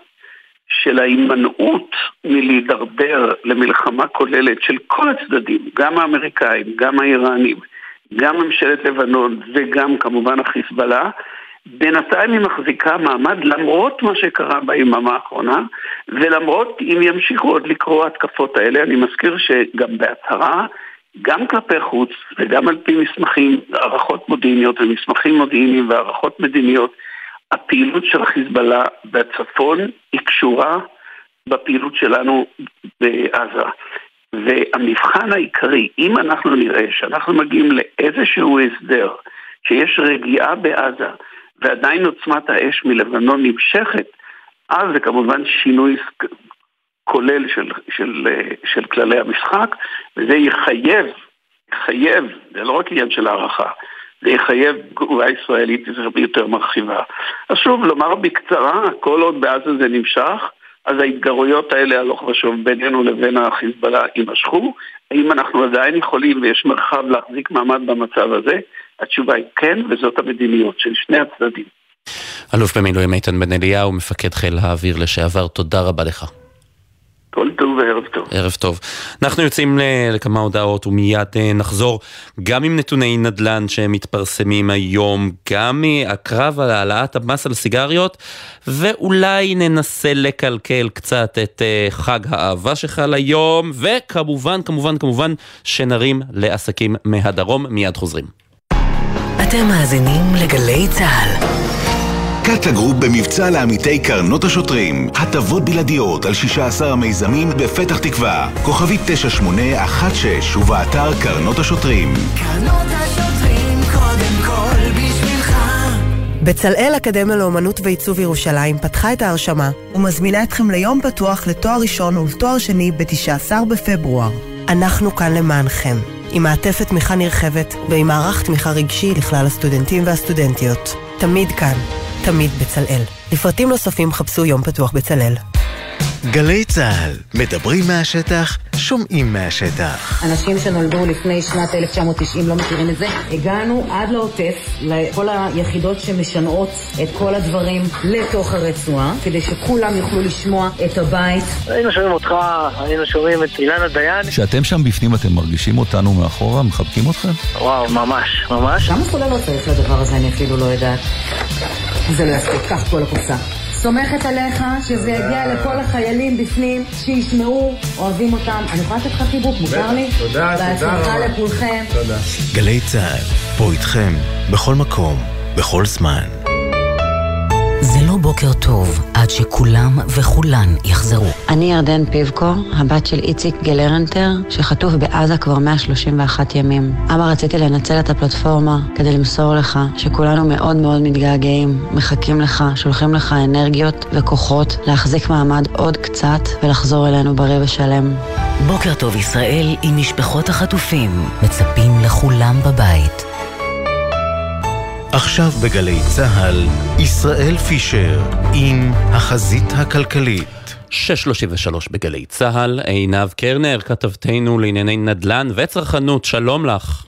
S13: של ההימנעות מלהידרדר למלחמה כוללת של כל הצדדים, גם האמריקאים, גם האיראנים, גם ממשלת לבנון וגם כמובן החיזבאללה, בינתיים היא מחזיקה מעמד למרות מה שקרה ביממה האחרונה ולמרות אם ימשיכו עוד לקרוא ההתקפות האלה, אני מזכיר שגם בהצהרה, גם כלפי חוץ וגם על פי מסמכים, הערכות מודיעיניות ומסמכים מודיעיניים והערכות מדיניות, הפעילות של חיזבאללה בצפון היא קשורה בפעילות שלנו בעזה. והמבחן העיקרי, אם אנחנו נראה שאנחנו מגיעים לאיזשהו הסדר, שיש רגיעה בעזה, ועדיין עוצמת האש מלבנון נמשכת, אז זה כמובן שינוי כולל של, של, של כללי המשחק, וזה יחייב, יחייב, זה לא רק עניין של הערכה, זה יחייב תגובה ישראלית יותר מרחיבה. אז שוב, לומר בקצרה, כל עוד בעזה זה נמשך, אז ההתגרויות האלה הלוך ושוב בינינו לבין החיזבאללה יימשכו. האם אנחנו עדיין יכולים ויש מרחב להחזיק מעמד במצב הזה? התשובה היא כן, וזאת המדיניות של שני הצדדים.
S10: אלוף במילואים איתן בן אליהו, מפקד חיל האוויר לשעבר, תודה רבה לך.
S13: כל טוב וערב טוב.
S10: ערב טוב. אנחנו יוצאים לכמה הודעות ומיד אה, נחזור גם עם נתוני נדל"ן שמתפרסמים היום, גם הקרב על העלאת המס על סיגריות, ואולי ננסה לקלקל קצת את אה, חג האהבה שחל היום, וכמובן, כמובן, כמובן, שנרים לעסקים מהדרום. מיד חוזרים.
S14: אתם מאזינים לגלי צה"ל.
S15: קאטה גרופ במבצע לעמיתי קרנות השוטרים. הטבות בלעדיות על 16 המיזמים בפתח תקווה. כוכבית 9816 ובאתר קרנות השוטרים. קרנות השוטרים
S14: קודם כל בשבילך. בצלאל אקדמיה לאומנות ועיצוב ירושלים פתחה את ההרשמה ומזמינה אתכם ליום פתוח לתואר ראשון ולתואר שני ב-19 בפברואר. אנחנו כאן למענכם, עם מעטפת תמיכה נרחבת ועם מערך תמיכה רגשי לכלל הסטודנטים והסטודנטיות. תמיד כאן. תמיד בצלאל. לפרטים נוספים חפשו יום פתוח בצלאל.
S9: גלי צה"ל, מדברים מהשטח, שומעים מהשטח.
S16: אנשים שנולדו לפני שנת 1990 לא מכירים את זה. הגענו עד לעוטף, לכל היחידות שמשנעות את כל הדברים לתוך הרצועה, כדי שכולם יוכלו לשמוע את הבית.
S17: היינו שומעים אותך, היינו שומעים את אילנה דיין.
S18: כשאתם שם בפנים אתם מרגישים אותנו מאחורה, מחבקים אתכם?
S17: וואו, ממש, ממש.
S16: כמה סוללות צריך לדבר הזה, אני אפילו לא יודעת. זה לא יספיק, קח כל הקופסה. סומכת עליך שזה יגיע לכל החיילים בפנים, שישמעו, אוהבים אותם. אני יכולה לתת לך חיבוק, מותר לי?
S2: תודה, תודה
S16: רבה. בהצלחה לכולכם.
S2: תודה.
S9: גלי צה"ל, פה איתכם, בכל מקום, בכל זמן.
S14: לא בוקר טוב עד שכולם וכולן יחזרו.
S19: אני ירדן פיבקו, הבת של איציק גלרנטר, שחטוף בעזה כבר 131 ימים. אבא, רציתי לנצל את הפלטפורמה כדי למסור לך שכולנו מאוד מאוד מתגעגעים, מחכים לך, שולחים לך אנרגיות וכוחות להחזיק מעמד עוד קצת ולחזור אלינו בריא ושלם.
S14: בוקר טוב ישראל עם משפחות החטופים, מצפים לכולם בבית.
S9: עכשיו בגלי צה"ל, ישראל פישר עם החזית הכלכלית.
S10: 6.33 בגלי צה"ל, עינב קרנר, כתבתנו לענייני נדל"ן וצרכנות, שלום לך.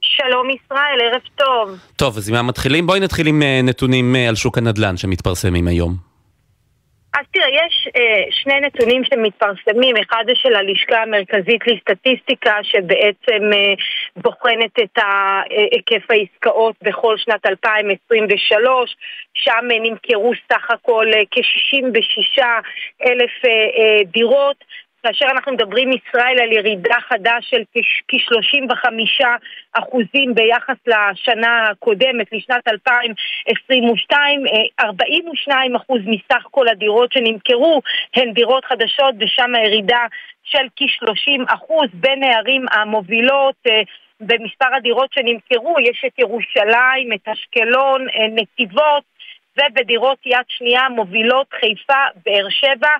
S20: שלום ישראל, ערב טוב.
S10: טוב, אז עם מתחילים? בואי נתחיל עם אה, נתונים אה, על שוק הנדל"ן שמתפרסמים היום.
S20: אז תראה, יש אה, שני נתונים שמתפרסמים, אחד זה של הלשכה המרכזית לסטטיסטיקה שבעצם אה, בוחנת את היקף העסקאות בכל שנת 2023, שם אה, נמכרו סך הכל אה, כ-66 אלף אה, אה, דירות. כאשר אנחנו מדברים ישראל על ירידה חדה של כ-35 אחוזים ביחס לשנה הקודמת, לשנת 2022, 42 אחוז מסך כל הדירות שנמכרו הן דירות חדשות ושם הירידה של כ-30 אחוז בין הערים המובילות אה, במספר הדירות שנמכרו, יש את ירושלים, את אשקלון, אה, נתיבות ובדירות יד שנייה מובילות חיפה, באר שבע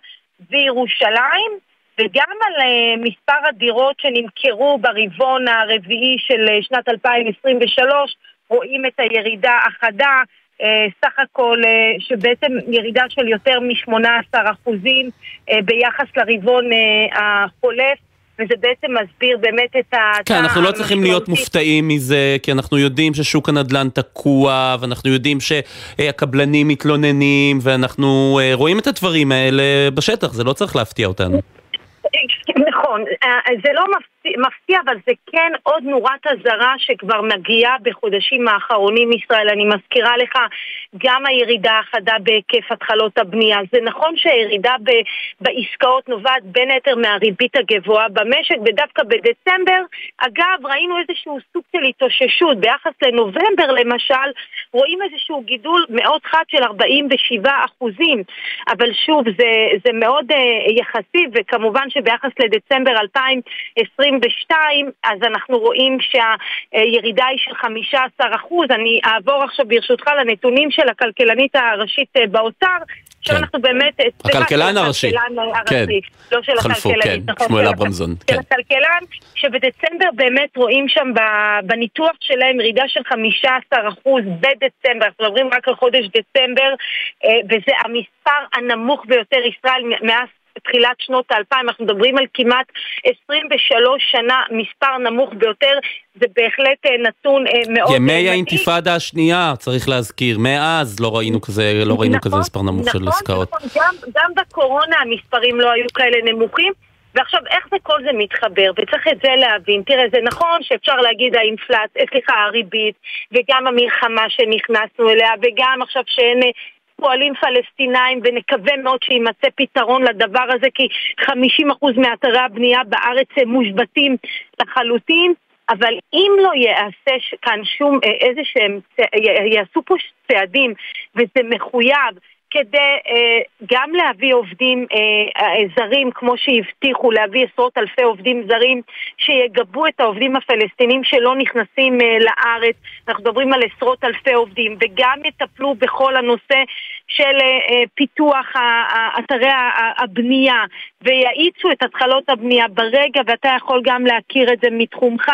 S20: וירושלים. וגם על uh, מספר הדירות שנמכרו ברבעון הרביעי של uh, שנת 2023 רואים את הירידה החדה, uh, סך הכל שבעצם ירידה של יותר מ-18% uh, ביחס לרבעון החולף. וזה בעצם מסביר באמת את ה...
S10: כן, אנחנו לא צריכים להיות מופתעים מזה, כי אנחנו יודעים ששוק הנדל"ן תקוע, ואנחנו יודעים שהקבלנים מתלוננים, ואנחנו רואים את הדברים האלה בשטח, זה לא צריך להפתיע אותנו. Thanks.
S20: נכון, אה, זה לא. מפתיע, אבל זה כן עוד נורת אזהרה שכבר מגיעה בחודשים האחרונים ישראל. אני מזכירה לך גם הירידה החדה בהיקף התחלות הבנייה. זה נכון שהירידה ב- בעסקאות נובעת בין היתר מהריבית הגבוהה במשק, ודווקא בדצמבר, אגב, ראינו איזשהו סוג של התאוששות. ביחס לנובמבר למשל, רואים איזשהו גידול מאוד חד של 47 אחוזים. אבל שוב, זה, זה מאוד uh, יחסי, וכמובן שביחס לדצמבר 2022, אז אנחנו רואים שהירידה היא של 15 אחוז. אני אעבור עכשיו ברשותך לנתונים של הכלכלנית הראשית אה, באוצר. עכשיו
S10: כן.
S20: אנחנו באמת...
S10: הכלכלן הראשי.
S20: כן. לא של
S10: חלפו,
S20: הכלכלנית.
S10: כן,
S20: נכון,
S10: שמואל אברמזון,
S20: של
S10: כן.
S20: הכלכלן, שבדצמבר באמת רואים שם בניתוח שלהם ירידה של 15% בדצמבר, אנחנו מדברים רק על חודש דצמבר, אה, וזה המספר הנמוך ביותר ישראל מאז תחילת שנות האלפיים, אנחנו מדברים על כמעט 23 שנה, מספר נמוך ביותר, זה בהחלט אה, נתון אה, מאוד...
S10: ימי
S20: אה, מדאיג.
S10: האינתיפאדה השנייה, צריך להזכיר, מאז לא ראינו כזה, לא ראינו כזה מספר נמוך של עסקאות.
S20: נכון, גם, גם בקורונה המספרים לא היו כאלה נמוכים. ועכשיו, איך זה כל זה מתחבר? וצריך את זה להבין. תראה, זה נכון שאפשר להגיד האינפלציה, סליחה, הריבית, וגם המלחמה שנכנסנו אליה, וגם עכשיו שאין פועלים פלסטינאים, ונקווה מאוד שיימצא פתרון לדבר הזה, כי 50% מאתרי הבנייה בארץ הם מושבתים לחלוטין. אבל אם לא יעשה כאן שום, אה, איזה שהם, יעשו פה צעדים, וזה מחויב, כדי אה, גם להביא עובדים אה, אה, זרים, כמו שהבטיחו, להביא עשרות אלפי עובדים זרים שיגבו את העובדים הפלסטינים שלא נכנסים אה, לארץ. אנחנו מדברים על עשרות אלפי עובדים, וגם יטפלו בכל הנושא של אה, אה, פיתוח אתרי הבנייה, ויאיצו את התחלות הבנייה ברגע, ואתה יכול גם להכיר את זה מתחומך,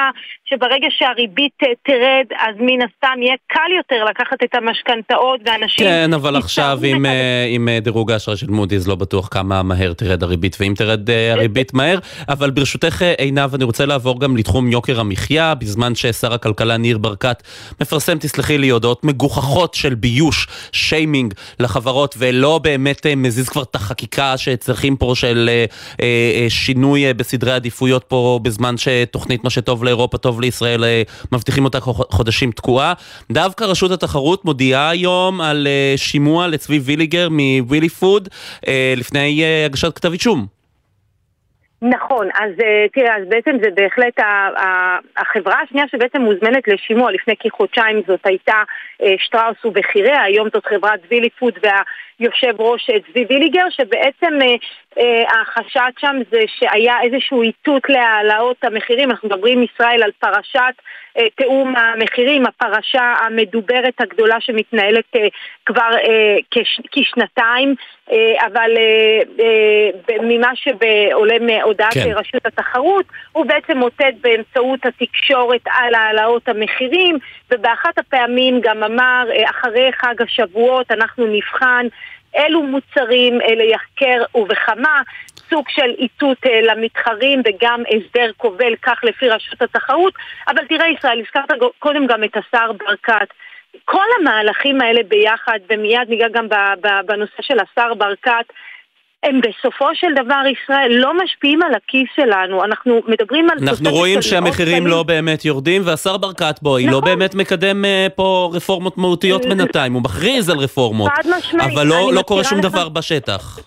S20: שברגע שהריבית אה, תרד, אז מן הסתם יהיה קל יותר לקחת את המשכנתאות, ואנשים...
S10: כן, אבל עכשיו עם, אה, עם דירוג האשראי של מודי'ס לא בטוח כמה מהר תרד הריבית, ואם תרד הריבית מהר, אבל ברשותך עינב, אני רוצה לעבור גם לתחום יוקר המחיה, בזמן ששר הכלכלה ניר ברקת מפרסם, תסלחי לי, הודעות מגוחכות של ביוש, שיימינג לחברות, ולא באמת אה, מזיז כבר את החקיקה שצריכים פה של אה, אה, שינוי בסדרי עדיפויות פה, בזמן שתוכנית מה שטוב לאירופה טוב לישראל, מבטיחים אותה חו- חודשים תקועה. דווקא רשות התחרות מודיעה היום על שימוע לצבי ויליגר מווילי פוד לפני הגשת כתב אישום.
S20: נכון, אז אה, תראה, אז בעצם זה בהחלט החברה השנייה שבעצם מוזמנת לשימוע. לפני כחודשיים זאת הייתה אה, שטראוס ובחיריה, היום זאת חברת וילי פוד והיושב ראש אה, צבי ויליגר, שבעצם אה, אה, החשד שם זה שהיה איזשהו איתות להעלאות המחירים, אנחנו מדברים ישראל על פרשת אה, תיאום המחירים, הפרשה המדוברת הגדולה שמתנהלת אה, כבר אה, כש, כשנתיים, אה, אבל אה, אה, ממה שעולה מהודעת
S21: כן.
S20: רשות התחרות, הוא בעצם מוטט באמצעות התקשורת על העלאות המחירים, ובאחת הפעמים גם אמר, אה, אחרי חג השבועות אנחנו נבחן אילו מוצרים אה, ליחקר ובכמה, סוג של איתות אה, למתחרים וגם הסדר כובל, כך לפי רשות התחרות. אבל תראה ישראל, הזכרת קודם גם את השר ברקת. כל המהלכים האלה ביחד, ומיד ניגע גם בנושא של השר ברקת, הם בסופו של דבר ישראל לא משפיעים על הכיס שלנו, אנחנו מדברים על...
S10: אנחנו רואים שהמחירים. לא באמת יורדים, והשר ברקת בואי, לא באמת מקדם אה, פה רפורמות מהותיות בינתיים, הוא מכריז על רפורמות,
S20: חד משמעית,
S10: אבל לא- לא קורה שום
S20: לך-
S10: דבר בשטח.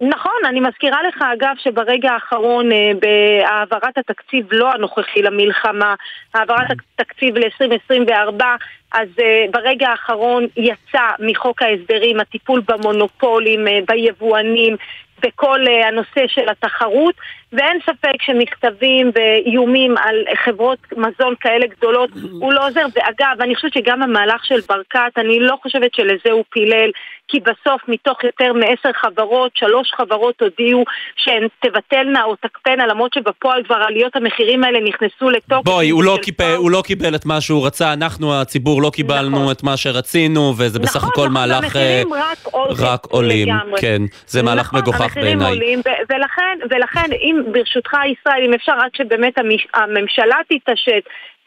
S20: נכון, אני מזכירה לך אגב שברגע האחרון אה, בהעברת התקציב לא הנוכחי למלחמה, העברת התקציב ל-2024, אז אה, ברגע האחרון יצא מחוק ההסדרים הטיפול במונופולים, אה, ביבואנים, בכל אה, הנושא של התחרות, ואין ספק שמכתבים ואיומים על חברות מזון כאלה גדולות הוא לא עוזר. ואגב, אני חושבת שגם המהלך של ברקת, אני לא חושבת שלזה הוא פילל, כי בסוף מתוך יותר מעשר חברות, שלוש חברות הודיעו שהן תבטלנה או תקפנה, למרות שבפועל כבר עליות המחירים האלה נכנסו לתוקף.
S10: בואי, הוא לא קיבל- הוא לא קיבל את מה שהוא רצה, אנחנו הציבור לא קיבלנו את מה שרצינו, וזה בסך
S20: נכון,
S10: הכל
S20: נכון,
S10: מהלך אה,
S20: המחירים רק עולים
S10: רק עולים,
S20: לגמרי.
S10: כן, זה מהלך
S20: נכון,
S10: מגוחך
S20: המחירים
S10: בעיניי.
S20: עולים, ו- ולכן, ולכן, אם ברשותך ישראל, אם אפשר, עד שבאמת הממשלה תתעשת,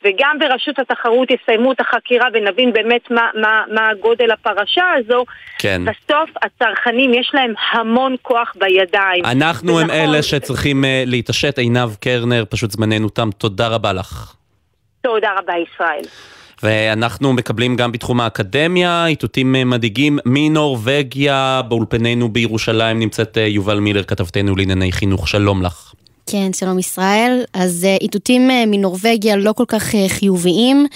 S20: וגם ברשות התחרות יסיימו את החקירה ונבין באמת מה, מה, מה גודל הפרשה הזו,
S10: כן.
S20: בסוף הצרכנים יש להם המון כוח בידיים.
S10: אנחנו הם
S20: ונכון,
S10: אלה שצריכים אה, להתעשת. עינב קרנר, פשוט זמננו תם, תודה רבה לך.
S20: תודה רבה ישראל.
S10: ואנחנו מקבלים גם בתחום האקדמיה, איתותים אה, מדאיגים מנורבגיה, באולפנינו בירושלים נמצאת אה, יובל מילר, כתבתנו לענייני חינוך, שלום לך.
S5: כן, שלום ישראל. אז uh, איתותים uh, מנורבגיה לא כל כך uh, חיוביים.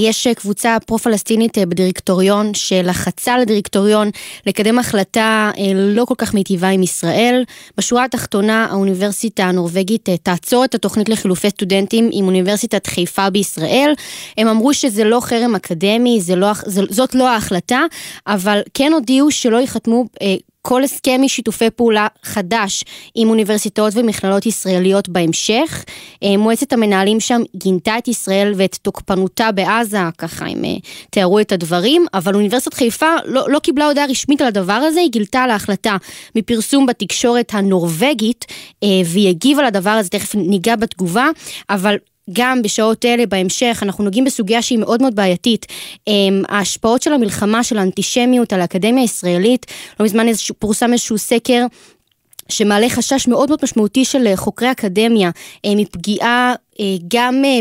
S5: יש קבוצה פרו-פלסטינית בדירקטוריון שלחצה לדירקטוריון לקדם החלטה לא כל כך מיטיבה עם ישראל. בשורה התחתונה, האוניברסיטה הנורבגית תעצור את התוכנית לחילופי סטודנטים עם אוניברסיטת חיפה בישראל. הם אמרו שזה לא חרם אקדמי, לא, זאת לא ההחלטה, אבל כן הודיעו שלא ייחתמו כל הסכם משיתופי פעולה חדש עם אוניברסיטאות ומכללות ישראליות בהמשך. אה, מועצת המנהלים שם גינתה את ישראל ואת תוקפנותה בעזה, ככה הם אה, תיארו את הדברים, אבל אוניברסיטת חיפה לא, לא קיבלה הודעה רשמית על הדבר הזה, היא גילתה על ההחלטה מפרסום בתקשורת הנורבגית, אה, והיא הגיבה לדבר הזה, תכף ניגע בתגובה, אבל גם בשעות אלה בהמשך, אנחנו נוגעים בסוגיה שהיא מאוד מאוד בעייתית. אמ, ההשפעות של המלחמה, של האנטישמיות על האקדמיה הישראלית, לא מזמן איזשהו, פורסם איזשהו סקר שמעלה חשש מאוד מאוד משמעותי של חוקרי אקדמיה מפגיעה אה, גם אה,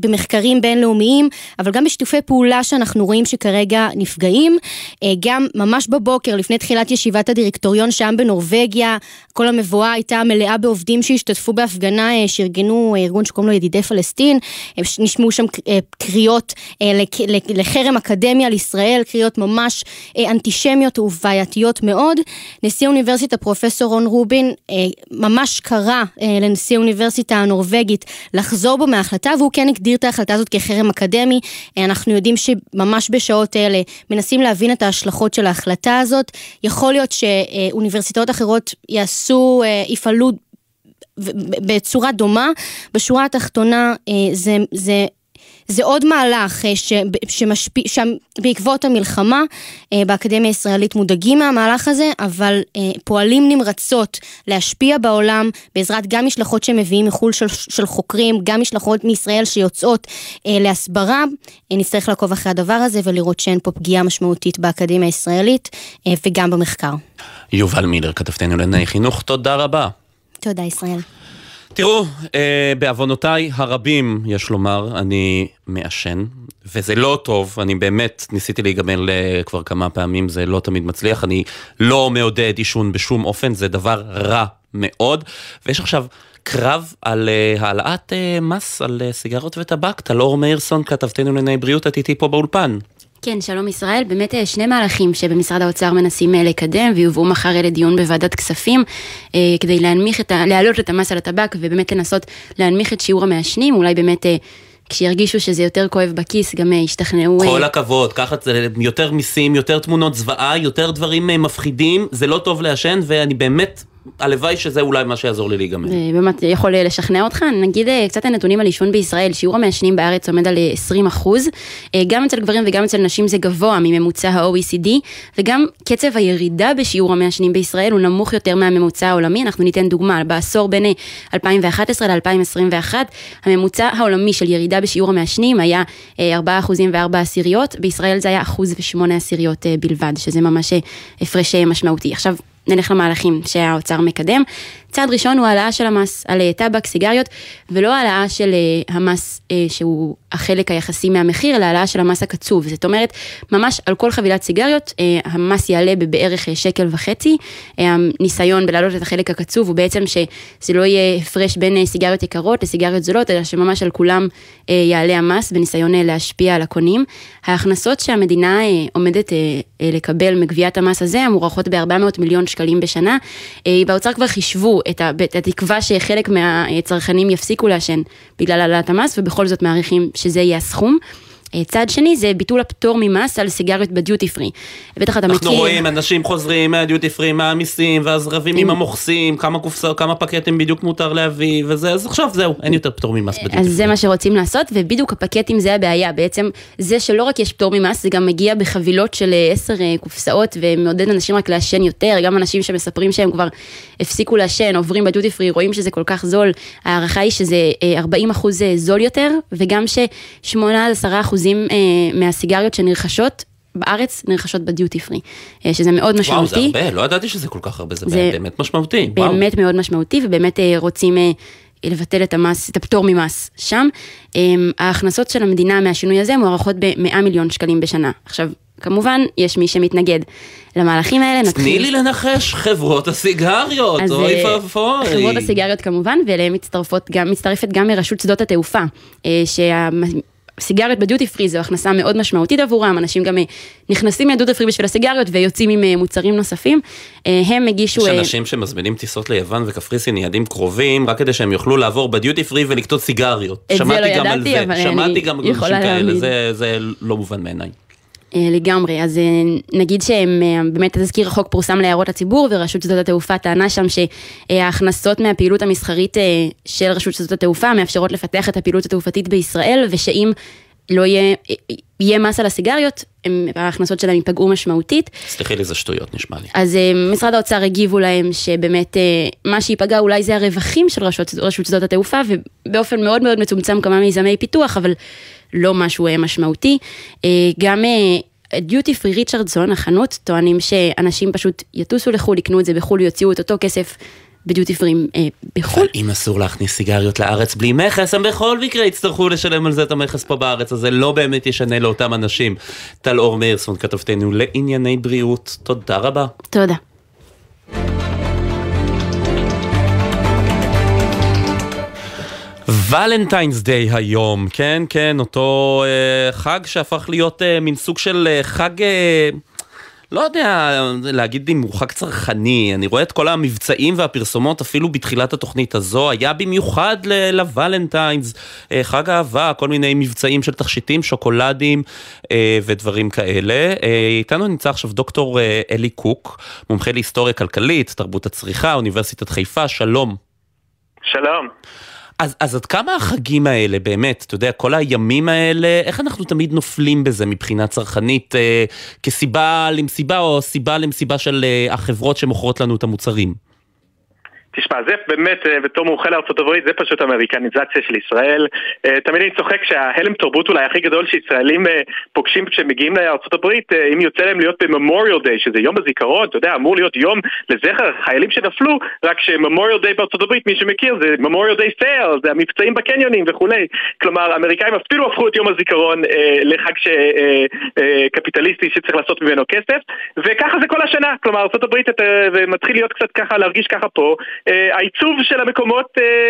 S5: במחקרים בינלאומיים, אבל גם בשיתופי פעולה שאנחנו רואים שכרגע נפגעים. אה, גם ממש בבוקר, לפני תחילת ישיבת הדירקטוריון שם בנורבגיה, כל המבואה הייתה מלאה בעובדים שהשתתפו בהפגנה שארגנו ארגון שקוראים לו ידידי פלסטין. נשמעו שם קריאות לחרם אקדמיה על ישראל, קריאות ממש אנטישמיות ובעייתיות מאוד. נשיא האוניברסיטה, פרופסור רון רובין, ממש קרא לנשיא האוניברסיטה הנורבגית לחזור בו מההחלטה, והוא כן הגדיר את ההחלטה הזאת כחרם אקדמי. אנחנו יודעים שממש בשעות אלה מנסים להבין את ההשלכות של ההחלטה הזאת. יכול להיות שאוניברסיטאות אחרות יעשו, אה, יפעלו בצורה דומה. בשורה התחתונה אה, זה, זה זה עוד מהלך אה, שמשפיע, שבעקבות המלחמה אה, באקדמיה הישראלית מודאגים מהמהלך הזה, אבל אה, פועלים נמרצות להשפיע בעולם בעזרת גם משלחות שמביאים מחו"ל של, של חוקרים, גם משלחות מישראל שיוצאות להסברה. נצטרך לעקוב אחרי הדבר הזה ולראות שאין פה פגיעה משמעותית באקדמיה הישראלית וגם במחקר.
S10: יובל מילר, כתבתנו לענייני חינוך, תודה רבה.
S5: תודה ישראל.
S10: תראו, אה, בעוונותיי הרבים, יש לומר, אני מעשן, וזה לא טוב, אני באמת ניסיתי להיגמל אה, כבר כמה פעמים, זה לא תמיד מצליח, אני לא מעודד עישון בשום אופן, זה דבר רע מאוד, ויש עכשיו קרב על אה, העלאת אה, מס על אה, סיגרות וטבק, טלאור מאירסון, כתבתנו לענייני בריאות, את איתי פה באולפן.
S21: כן, שלום ישראל. באמת אה, שני מהלכים שבמשרד האוצר מנסים אה, לקדם ויובאו מחר לדיון בוועדת כספים אה, כדי להנמיך את ה... להעלות את המס על הטבק ובאמת לנסות להנמיך את שיעור המעשנים, אולי באמת... כשירגישו שזה יותר כואב בכיס, גם ישתכנעו...
S10: כל הכבוד, ככה זה יותר מיסים, יותר תמונות זוועה, יותר דברים מפחידים, זה לא טוב לעשן, ואני באמת הלוואי שזה אולי מה שיעזור לי להיגמר.
S21: באמת יכול לשכנע אותך, נגיד אה, קצת הנתונים על עישון בישראל, שיעור המעשנים בארץ עומד על 20 אה, אחוז, אה, גם אצל גברים וגם אצל נשים זה גבוה מממוצע ה-OECD, וגם קצב הירידה בשיעור המעשנים בישראל הוא נמוך יותר מהממוצע העולמי, אנחנו ניתן דוגמה, בעשור בין 2011 ל-2021, הממוצע העולמי של ירידה בשיעור המעשנים היה 4 אחוזים ו-4 עשיריות, בישראל זה היה אחוז ו-8 עשיריות בלבד, שזה ממש הפרש משמעותי. עכשיו, נלך למהלכים שהאוצר מקדם. צעד ראשון הוא העלאה של המס על אה, טבק, סיגריות, ולא העלאה של אה, המס אה, שהוא החלק היחסי מהמחיר, אלא העלאה של המס הקצוב. זאת אומרת, ממש על כל חבילת סיגריות, המס יעלה בבערך שקל וחצי. הניסיון בלהעלות את החלק הקצוב הוא בעצם שזה לא יהיה הפרש בין סיגריות יקרות לסיגריות זולות, אלא שממש על כולם יעלה המס בניסיון להשפיע על הקונים. ההכנסות שהמדינה עומדת לקבל מגביית המס הזה, המוערכות ב-400 מיליון שקלים בשנה. באוצר כבר חישבו את התקווה שחלק מהצרכנים יפסיקו לעשן בגלל העלאת המס, ובכל זאת מעריכים שזה יהיה הסכום. צעד שני זה ביטול הפטור ממס על סיגריות בדיוטי פרי. בטח אתה מכיר...
S10: אנחנו רואים אנשים חוזרים מהדיוטי פרי, מהמיסים, ואז רבים עם המוכסים, כמה קופסאות, כמה פקטים בדיוק מותר להביא, וזה, אז עכשיו זהו, אין יותר פטור ממס בדיוטי פרי.
S21: אז זה מה שרוצים לעשות, ובדיוק הפקטים זה הבעיה. בעצם זה שלא רק יש פטור ממס, זה גם מגיע בחבילות של עשר קופסאות, ומעודד אנשים רק לעשן יותר, גם אנשים שמספרים שהם כבר הפסיקו לעשן, עוברים בדיוטי פרי, רואים שזה כל כך זול, ההערכה היא שזה 40 אחוז זול יותר, וגם ש-8 עד 10 אחוזים מהסיגריות שנרכשות, בארץ נרכשות בדיוטי פרי, שזה מאוד משמעותי.
S10: וואו, זה הרבה, לא ידעתי שזה כל כך הרבה, זה, זה באמת משמעותי.
S21: באמת
S10: וואו.
S21: מאוד משמעותי, ובאמת רוצים לבטל את המס, את הפטור ממס שם. ההכנסות של המדינה מהשינוי הזה מוערכות ב-100 מיליון שקלים בשנה. עכשיו, כמובן, יש מי שמתנגד למהלכים האלה.
S10: נתחיל... תני לי לנחש, חברות הסיגריות, אוי ואבוי.
S21: חברות הסיגריות כמובן, ואליהן מצטרפת גם מרשות שדות התעופה, שה... סיגריות בדיוטי פרי זו הכנסה מאוד משמעותית עבורם, אנשים גם נכנסים מהדיוטי פרי בשביל הסיגריות ויוצאים עם מוצרים נוספים. הם הגישו...
S10: יש אנשים שמזמינים טיסות ליוון וקפריסין יעדים קרובים, רק כדי שהם יוכלו לעבור בדיוטי פרי ולקטות סיגריות.
S21: זה לא ידעתי, אבל
S10: שמעתי גם אנשים כאלה, זה, זה לא מובן מעיניי.
S21: לגמרי, אז נגיד שבאמת תזכיר החוק פורסם להערות הציבור ורשות שדות התעופה טענה שם שההכנסות מהפעילות המסחרית של רשות שדות התעופה מאפשרות לפתח את הפעילות התעופתית בישראל ושאם לא יהיה, יהיה מס על הסיגריות, ההכנסות שלהם ייפגעו משמעותית.
S10: סליחי לי, זה שטויות נשמע לי.
S21: אז משרד האוצר הגיבו להם שבאמת מה שייפגע אולי זה הרווחים של רשות, רשות שדות התעופה ובאופן מאוד מאוד מצומצם כמה מיזמי פיתוח, אבל לא משהו משמעותי. גם דיוטי פרי ריצ'רדסון, החנות, טוענים שאנשים פשוט יטוסו לחו"ל, יקנו את זה בחו"ל, יוציאו את אותו כסף בדיוטי פרי בחו"ל.
S10: אבל אם אסור להכניס סיגריות לארץ בלי מכס, הם בכל מקרה יצטרכו לשלם על זה את המכס פה בארץ, אז זה לא באמת ישנה לאותם אנשים. טל אור מאירסון, כתבתנו לענייני בריאות, תודה רבה.
S21: תודה.
S10: ולנטיינס דיי היום, כן, כן, אותו אה, חג שהפך להיות אה, מין סוג של אה, חג, אה, לא יודע להגיד אם חג צרכני, אני רואה את כל המבצעים והפרסומות אפילו בתחילת התוכנית הזו, היה במיוחד לוולנטיינס, אה, חג אהבה, כל מיני מבצעים של תכשיטים, שוקולדים אה, ודברים כאלה. אה, איתנו נמצא עכשיו דוקטור אלי קוק, מומחה להיסטוריה כלכלית, תרבות הצריכה, אוניברסיטת חיפה, שלום.
S22: שלום.
S10: אז, אז עד כמה החגים האלה, באמת, אתה יודע, כל הימים האלה, איך אנחנו תמיד נופלים בזה מבחינה צרכנית, אה, כסיבה למסיבה או סיבה למסיבה של אה, החברות שמוכרות לנו את המוצרים?
S22: תשמע, זה באמת, בתור מומחה לארצות הברית, זה פשוט אמריקניזציה של ישראל. תמיד אני צוחק שההלם תרבות אולי הכי גדול שישראלים פוגשים כשמגיעים לארצות הברית, אם יוצא להם להיות בממוריאל דיי, שזה יום הזיכרון, אתה יודע, אמור להיות יום לזכר חיילים שנפלו, רק ש Memorial Day בארצות הברית, מי שמכיר, זה Memorial Day sale, זה המבצעים בקניונים וכולי. כלומר, האמריקאים אפילו הפכו את יום הזיכרון אה, לחג ש, אה, אה, קפיטליסטי שצריך לעשות ממנו כסף, וככה זה כל השנה. כלומר, ארצות הברית מתחיל להיות קצת ככה, להרגיש ככה פה. העיצוב של המקומות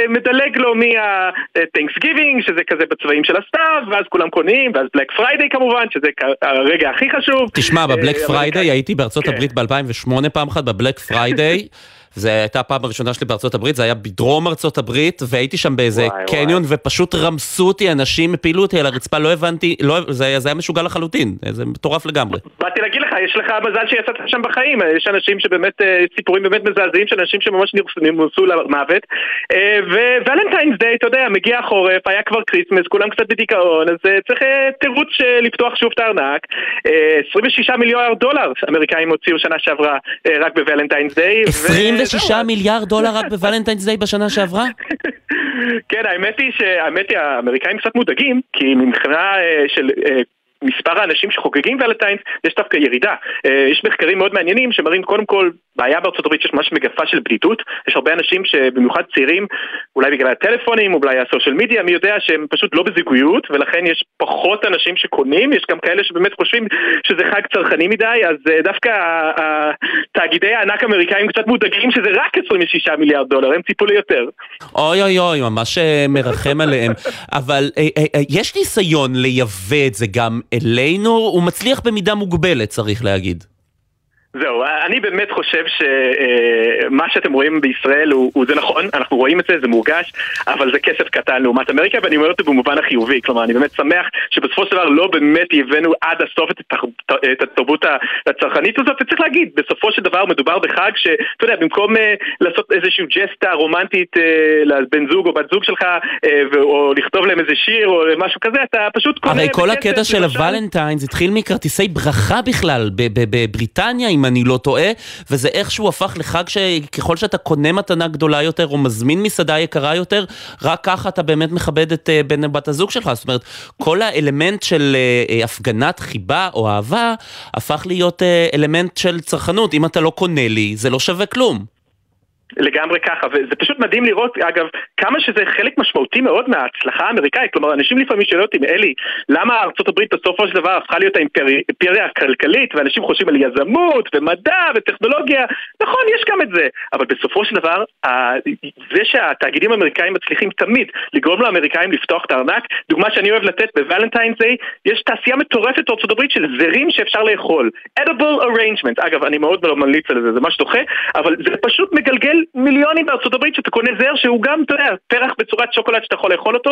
S22: מדלג לו מה-Thanksgiving, שזה כזה בצבעים של הסתיו, ואז כולם קונים, ואז בלק פריידיי כמובן, שזה הרגע הכי חשוב.
S10: תשמע, בבלק פריידיי הייתי בארצות הברית ב-2008 פעם אחת, בבלק פריידיי. זו הייתה הפעם הראשונה שלי בארצות הברית, זה היה בדרום ארצות הברית, והייתי שם באיזה וואי, קניון, וואי. ופשוט רמסו אותי, אנשים הפילו אותי על הרצפה, לא הבנתי, לא, זה, זה היה משוגע לחלוטין, זה מטורף לגמרי.
S22: באתי להגיד לך, יש לך מזל שיצאת שם בחיים, יש אנשים שבאמת, סיפורים באמת מזעזעים של אנשים שממש נרמסו למוות, Valentine's Day, אתה יודע, מגיע החורף, היה כבר כריסמס, כולם קצת בדיכאון, אז צריך תירוץ לפתוח שוב את הארנק, 26 מיליארד דולר אמריקאים הוציאו שנה שעברה רק בוולנטיינס דיי.
S10: 26 מיליארד דולר רק בוולנטיינס דיי בשנה שעברה?
S22: כן, האמת היא שהאמת היא, האמריקאים קצת מודאגים, כי מבחינה של... מספר האנשים שחוגגים ולנטיינס, יש דווקא ירידה. יש מחקרים מאוד מעניינים שמראים קודם כל בעיה בארצות הברית שיש ממש מגפה של בדידות. יש הרבה אנשים שבמיוחד צעירים, אולי בגלל הטלפונים, אולי הסושיאל מדיה, מי יודע שהם פשוט לא בזוגיות, ולכן יש פחות אנשים שקונים, יש גם כאלה שבאמת חושבים שזה חג צרכני מדי, אז דווקא תאגידי הענק האמריקאים קצת מודאגים שזה רק 26 מיליארד דולר, הם ציפו ליותר.
S10: אוי אוי אוי, ממש מרחם עליהם. אבל יש ניסיון לייבא את זה גם אלינו, הוא מצליח במידה מוגבלת, צריך להגיד.
S22: זהו, אני באמת חושב שמה שאתם רואים בישראל הוא, הוא זה נכון, אנחנו רואים את זה, זה מורגש, אבל זה כסף קטן לעומת אמריקה, ואני אומר את זה במובן החיובי, כלומר, אני באמת שמח שבסופו של דבר לא באמת הבאנו עד הסוף את, התר, את התרבות הצרכנית הזאת, וצריך להגיד, בסופו של דבר מדובר בחג שאתה יודע, במקום uh, לעשות איזושהי ג'סטה רומנטית uh, לבן זוג או בת זוג שלך, uh, או לכתוב להם איזה שיר או משהו כזה, אתה פשט קונה...
S10: הרי כל הקטע של הוולנטיינס התחיל מכרטיסי ברכה בכלל, בבריטניה, אם אני לא טועה, וזה איכשהו הפך לחג שככל שאתה קונה מתנה גדולה יותר או מזמין מסעדה יקרה יותר, רק ככה אתה באמת מכבד את uh, בן בת הזוג שלך. זאת אומרת, כל האלמנט של uh, הפגנת חיבה או אהבה הפך להיות אלמנט של צרכנות. אם אתה לא קונה לי, זה לא שווה כלום.
S22: לגמרי ככה, וזה פשוט מדהים לראות, אגב, כמה שזה חלק משמעותי מאוד מההצלחה האמריקאית. כלומר, אנשים לפעמים שואלים אותי, אלי, למה ארה"ב בסופו של דבר הפכה להיות האימפריה הכלכלית, ואנשים חושבים על יזמות, ומדע, וטכנולוגיה, נכון, יש גם את זה, אבל בסופו של דבר, זה שהתאגידים האמריקאים מצליחים תמיד לגרום לאמריקאים לפתוח את הארנק, דוגמה שאני אוהב לתת בוולנטיינס איי, יש תעשייה מטורפת בארה"ב של זרים שאפשר לאכול. edible arrangement, אגב, אני מאוד לא ממליץ על זה, זה ממש דוחה, אבל זה פשוט מגלגל מיליונים בארצות הברית שאתה קונה זר שהוא גם, אתה יודע, פרח בצורת שוקולד שאתה יכול לאכול אותו.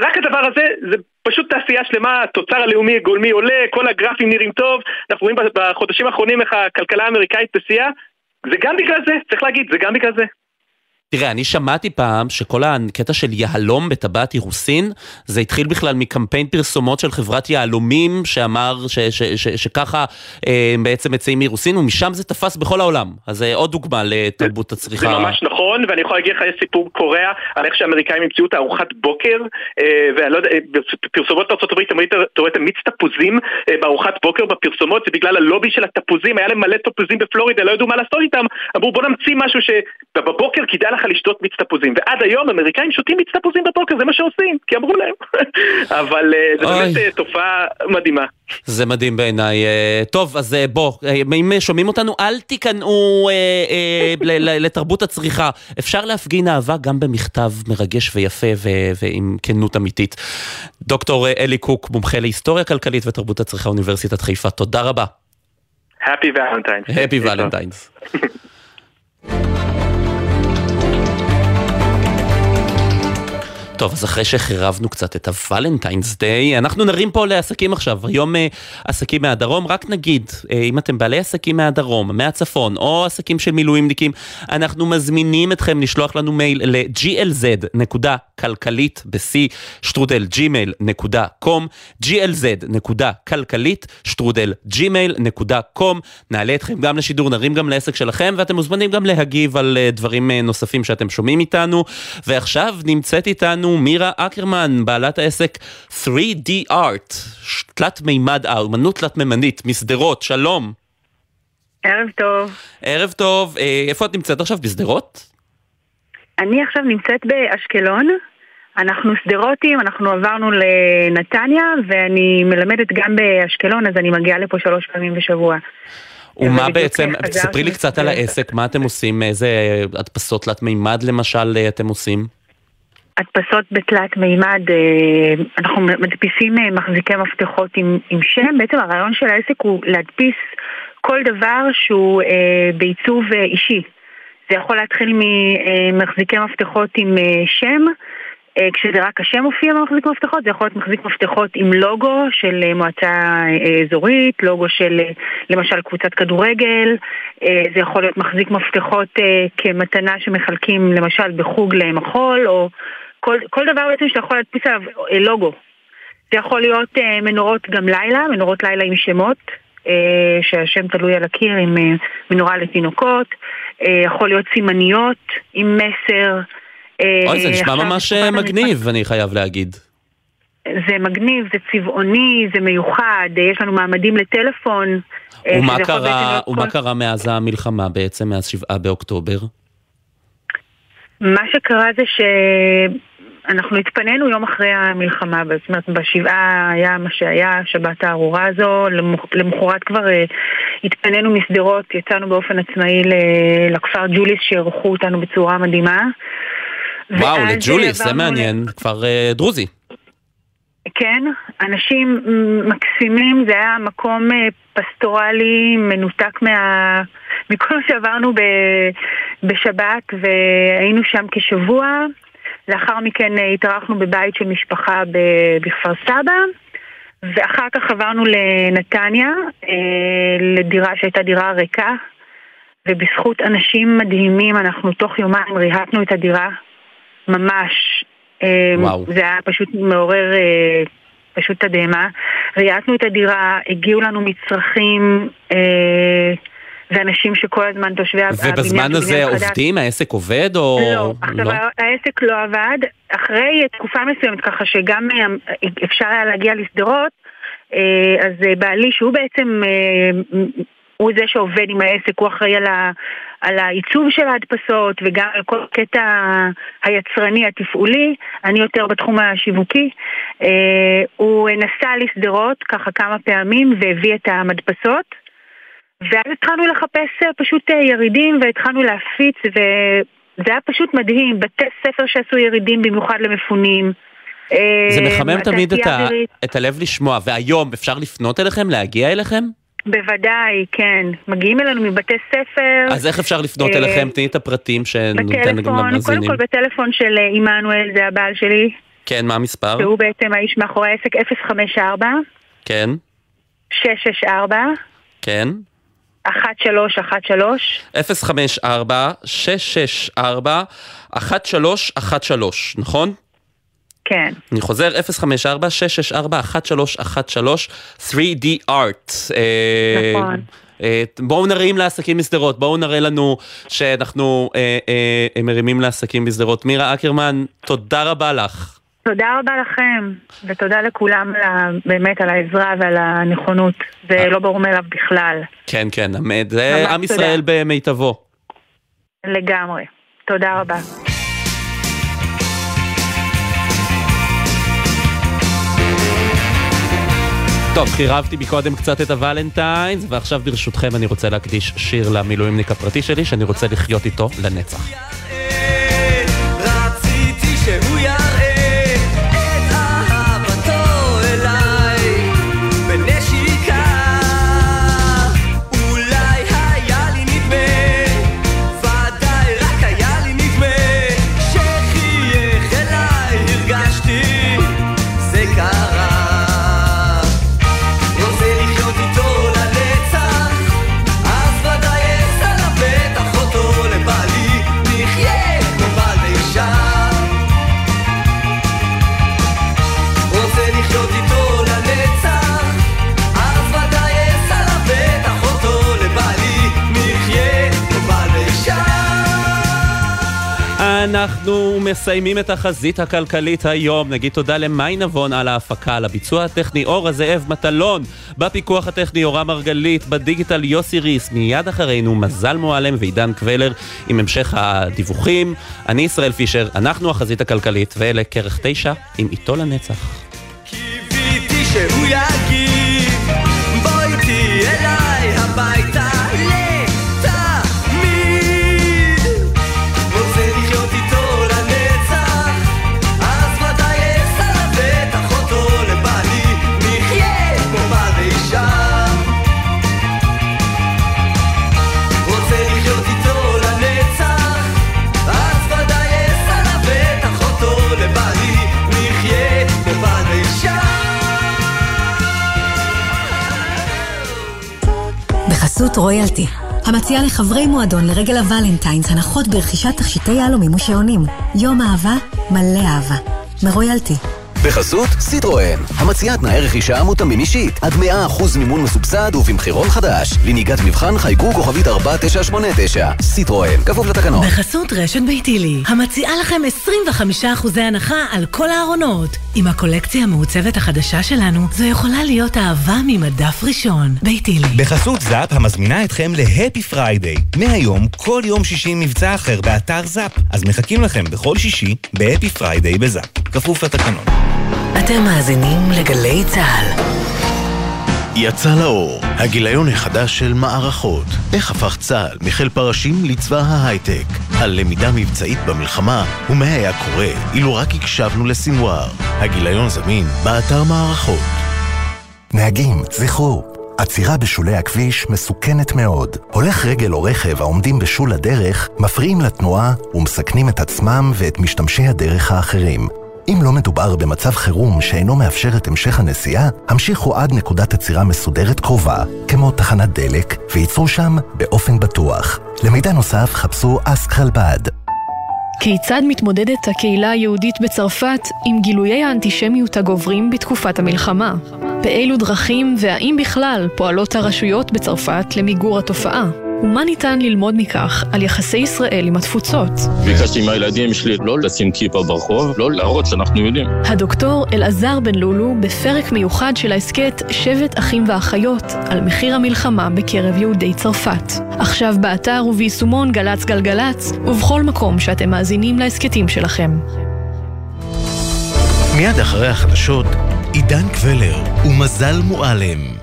S22: רק הדבר הזה, זה פשוט תעשייה שלמה, התוצר הלאומי הגולמי עולה, כל הגרפים נראים טוב, אנחנו רואים בחודשים האחרונים איך הכלכלה האמריקאית בשיאה, זה גם בגלל זה, צריך להגיד, זה גם בגלל זה.
S10: תראה, אני שמעתי פעם שכל הקטע של יהלום בטבעת אירוסין, זה התחיל בכלל מקמפיין פרסומות של חברת יהלומים, שאמר ש, ש, ש, ש, שככה אה, בעצם מציעים אירוסין, ומשם זה תפס בכל העולם. אז זה עוד דוגמה לתרבות הצריכה.
S22: זה ממש נכון, ואני יכול להגיד לך, יש סיפור קורע על איך שהאמריקאים המציאו את הארוחת בוקר, אה, ואני לא יודע, פרסומות בארצות הברית, אתה רואה את המיץ תפוזים אה, בארוחת בוקר בפרסומות, זה בגלל הלובי של התפוזים, היה להם מלא תפוזים בפלורידה, לא ידעו מה לעשות איתם, אמרו בוא נמציא משהו שבבוקר כדאי לך לשתות מיץ תפוזים. ועד היום אמריקאים שותים מיץ תפוזים בבוקר, זה מה שעושים, כי אמרו להם. אבל אה, זה באמת אה, תופעה מדהימה.
S10: זה מדהים בעיניי. אה, טוב, אז בוא, אם שומעים אותנו, אל תיכנעו לתרבות הצריכה. אפשר להפגין אהבה גם במכתב מרגש ויפה ועם כנות אמיתית. דוקטור אלי קוק, מומחה להיסטוריה כלכלית ותרבות הצריכה, אוניברסיטת חיפה, תודה רבה.
S22: Happy Valentine's.
S10: Happy Valentine's. טוב, אז אחרי שחירבנו קצת את הוולנטיינס דיי, אנחנו נרים פה לעסקים עכשיו. היום uh, עסקים מהדרום, רק נגיד, uh, אם אתם בעלי עסקים מהדרום, מהצפון, או עסקים של מילואימניקים, אנחנו מזמינים אתכם לשלוח לנו מייל ל-glz.כלכלית ב-c שטרודל gmail.com glz.כלכלית שטרודל gmail.com נעלה אתכם גם לשידור, נרים גם לעסק שלכם, ואתם מוזמנים גם להגיב על uh, דברים נוספים שאתם שומעים איתנו. ועכשיו נמצאת איתנו איתנו מירה אקרמן, בעלת העסק 3D Art, תלת מימד, האומנות תלת מימנית, משדרות, שלום.
S23: ערב טוב.
S10: ערב טוב, אה, איפה את נמצאת עכשיו, בשדרות?
S23: אני עכשיו נמצאת באשקלון. אנחנו שדרותים, אנחנו עברנו לנתניה, ואני מלמדת גם באשקלון, אז אני מגיעה לפה שלוש פעמים בשבוע.
S10: ומה בעצם, ספרי לי קצת על העסק, מה אתם עושים, איזה הדפסות תלת מימד למשל אתם עושים?
S23: הדפסות בתלת מימד, אה, אנחנו מדפיסים אה, מחזיקי מפתחות עם, עם שם, בעצם הרעיון של העסק הוא להדפיס כל דבר שהוא אה, בעיצוב אה, אישי. זה יכול להתחיל ממחזיקי מפתחות עם אה, שם, אה, כשזה רק השם מופיע במחזיק מפתחות, זה יכול להיות מחזיק מפתחות עם לוגו של אה, מועצה אה, אזורית, לוגו של למשל קבוצת כדורגל, זה יכול להיות מחזיק מפתחות כמתנה שמחלקים למשל בחוג למחול, או כל, כל דבר בעצם שאתה יכול להדפיס עליו לוגו. זה יכול להיות מנורות גם לילה, מנורות לילה עם שמות, שהשם תלוי על הקיר עם מנורה לתינוקות, יכול להיות סימניות עם מסר.
S10: אוי, זה נשמע ממש אה, מגניב, אני חייב להגיד.
S23: זה מגניב, זה צבעוני, זה מיוחד, אה, יש לנו מעמדים לטלפון.
S10: אה, ומה קרה, ומה כל... קרה מאז המלחמה בעצם, מאז שבעה באוקטובר?
S23: מה שקרה זה שאנחנו התפנינו יום אחרי המלחמה, זאת אומרת בשבעה היה מה שהיה, שבת הארורה הזו, למחרת כבר התפנינו משדרות, יצאנו באופן עצמאי לכפר ג'וליס שאירחו אותנו בצורה מדהימה.
S10: וואו, לג'וליס, זה מעניין, כפר uh, דרוזי.
S23: כן, אנשים מקסימים, זה היה מקום אה, פסטורלי, מנותק מה... מכל מה שעברנו ב... בשבת, והיינו שם כשבוע. לאחר מכן אה, התארחנו בבית של משפחה בכפר סבא, ואחר כך עברנו לנתניה, אה, לדירה שהייתה דירה ריקה, ובזכות אנשים מדהימים אנחנו תוך יומיים ריהטנו את הדירה, ממש. אה, וואו. זה היה פשוט מעורר פשוט תדהמה. ריהטנו את הדירה, הגיעו לנו מצרכים, אנשים שכל הזמן תושבי הבניין.
S10: ובזמן הזה עובדים? העסק עובד או...
S23: לא, עכשיו לא? העסק לא עבד. אחרי תקופה מסוימת, ככה שגם אה, אפשר היה להגיע לשדרות, אה, אז אה, בעלי, שהוא בעצם, הוא זה שעובד עם העסק, הוא אחראי על, ה, על העיצוב של ההדפסות וגם על כל קטע היצרני, התפעולי, אני יותר בתחום השיווקי. הוא נסע לשדרות ככה כמה פעמים והביא את המדפסות. ואז התחלנו לחפש אה, פשוט אה, ירידים והתחלנו להפיץ וזה היה פשוט מדהים, בתי ספר שעשו ירידים במיוחד למפונים.
S10: זה אה, מחמם תמיד את, ה... את הלב לשמוע, והיום אפשר לפנות אליכם, להגיע אליכם?
S23: בוודאי, כן. מגיעים אלינו מבתי ספר.
S10: אז איך אפשר לפנות אליכם? תני את הפרטים שניתן
S23: למאזינים. קודם כל בטלפון של עמנואל, זה הבעל שלי.
S10: כן, מה המספר?
S23: שהוא בעצם האיש מאחורי העסק 054.
S10: כן.
S23: 664.
S10: כן.
S23: 1313.
S10: 054-664-1313, נכון?
S23: כן.
S10: אני חוזר, 054-664-1313, 3D Art.
S23: אה, נכון.
S10: אה, בואו נרים לעסקים בשדרות, בואו נראה לנו שאנחנו אה, אה, מרימים לעסקים בשדרות. מירה אקרמן, תודה רבה לך.
S23: תודה רבה לכם, ותודה לכולם באמת על העזרה ועל הנכונות. זה אה. לא ברור מאליו בכלל.
S10: כן, כן, זה עם ישראל במיטבו.
S23: לגמרי. תודה רבה.
S10: טוב, חירבתי מקודם קצת את הוולנטיינס, ועכשיו ברשותכם אני רוצה להקדיש שיר למילואימניק הפרטי שלי, שאני רוצה לחיות איתו לנצח. מסיימים את החזית הכלכלית היום. נגיד תודה למאי נבון על ההפקה, על הביצוע הטכני אור הזאב מטלון, בפיקוח הטכני אורה מרגלית, בדיגיטל יוסי ריס, מיד אחרינו מזל מועלם ועידן קבלר עם המשך הדיווחים. אני ישראל פישר, אנחנו החזית הכלכלית, ואלה כרך תשע עם איתו לנצח. קיוויתי שהוא יגיד
S24: בחסות רויאלטי, המציעה לחברי מועדון לרגל הוולנטיינס הנחות ברכישת תכשיטי יהלומים ושעונים. יום אהבה מלא אהבה. מרויאלטי.
S15: בחסות סיטרואן, המציעה תנאי רכישה מותאמים אישית, עד 100% מימון מסובסד ובמחירון חדש. לנהיגת מבחן חייגו כוכבית 4989. סיטרואן, כפוף לתקנון.
S7: בחסות רשת ביתילי, המציעה לכם 25% הנחה על כל הארונות. עם הקולקציה המעוצבת החדשה שלנו, זו יכולה להיות אהבה ממדף ראשון. ביתילי.
S25: בחסות זאפ, המזמינה אתכם ל-Happy Friday. מהיום, כל יום שישי מבצע אחר באתר זאפ. אז מחכים לכם בכל שישי ב-Happy Friday בזאפ. כפוף לתקנון.
S7: אתם מאזינים לגלי צה"ל.
S9: יצא לאור, הגיליון החדש של מערכות. איך הפך צה"ל מחיל פרשים לצבא ההייטק. על למידה מבצעית במלחמה, ומה היה קורה אילו רק הקשבנו לסינואר. הגיליון זמין באתר מערכות.
S26: נהגים, זכרו, עצירה בשולי הכביש מסוכנת מאוד. הולך רגל או רכב העומדים בשול הדרך מפריעים לתנועה ומסכנים את עצמם ואת משתמשי הדרך האחרים. אם לא מדובר במצב חירום שאינו מאפשר את המשך הנסיעה, המשיכו עד נקודת עצירה מסודרת קרובה, כמו תחנת דלק, וייצרו שם באופן בטוח. למידע נוסף חפשו אסק חלבד.
S27: כיצד מתמודדת הקהילה היהודית בצרפת עם גילויי האנטישמיות הגוברים בתקופת המלחמה? באילו דרכים והאם בכלל פועלות הרשויות בצרפת למיגור התופעה? ומה ניתן ללמוד מכך על יחסי ישראל עם התפוצות?
S28: ביקשתי מהילדים שלי לא לשים כיפה ברחוב, לא להראות שאנחנו יודעים.
S27: הדוקטור אלעזר בן לולו בפרק מיוחד של ההסכת שבט אחים ואחיות על מחיר המלחמה בקרב יהודי צרפת. עכשיו באתר וביישומון גל"צ גלגלצ ובכל מקום שאתם מאזינים להסכתים שלכם.
S9: מיד אחרי החדשות, עידן קבלר ומזל מועלם.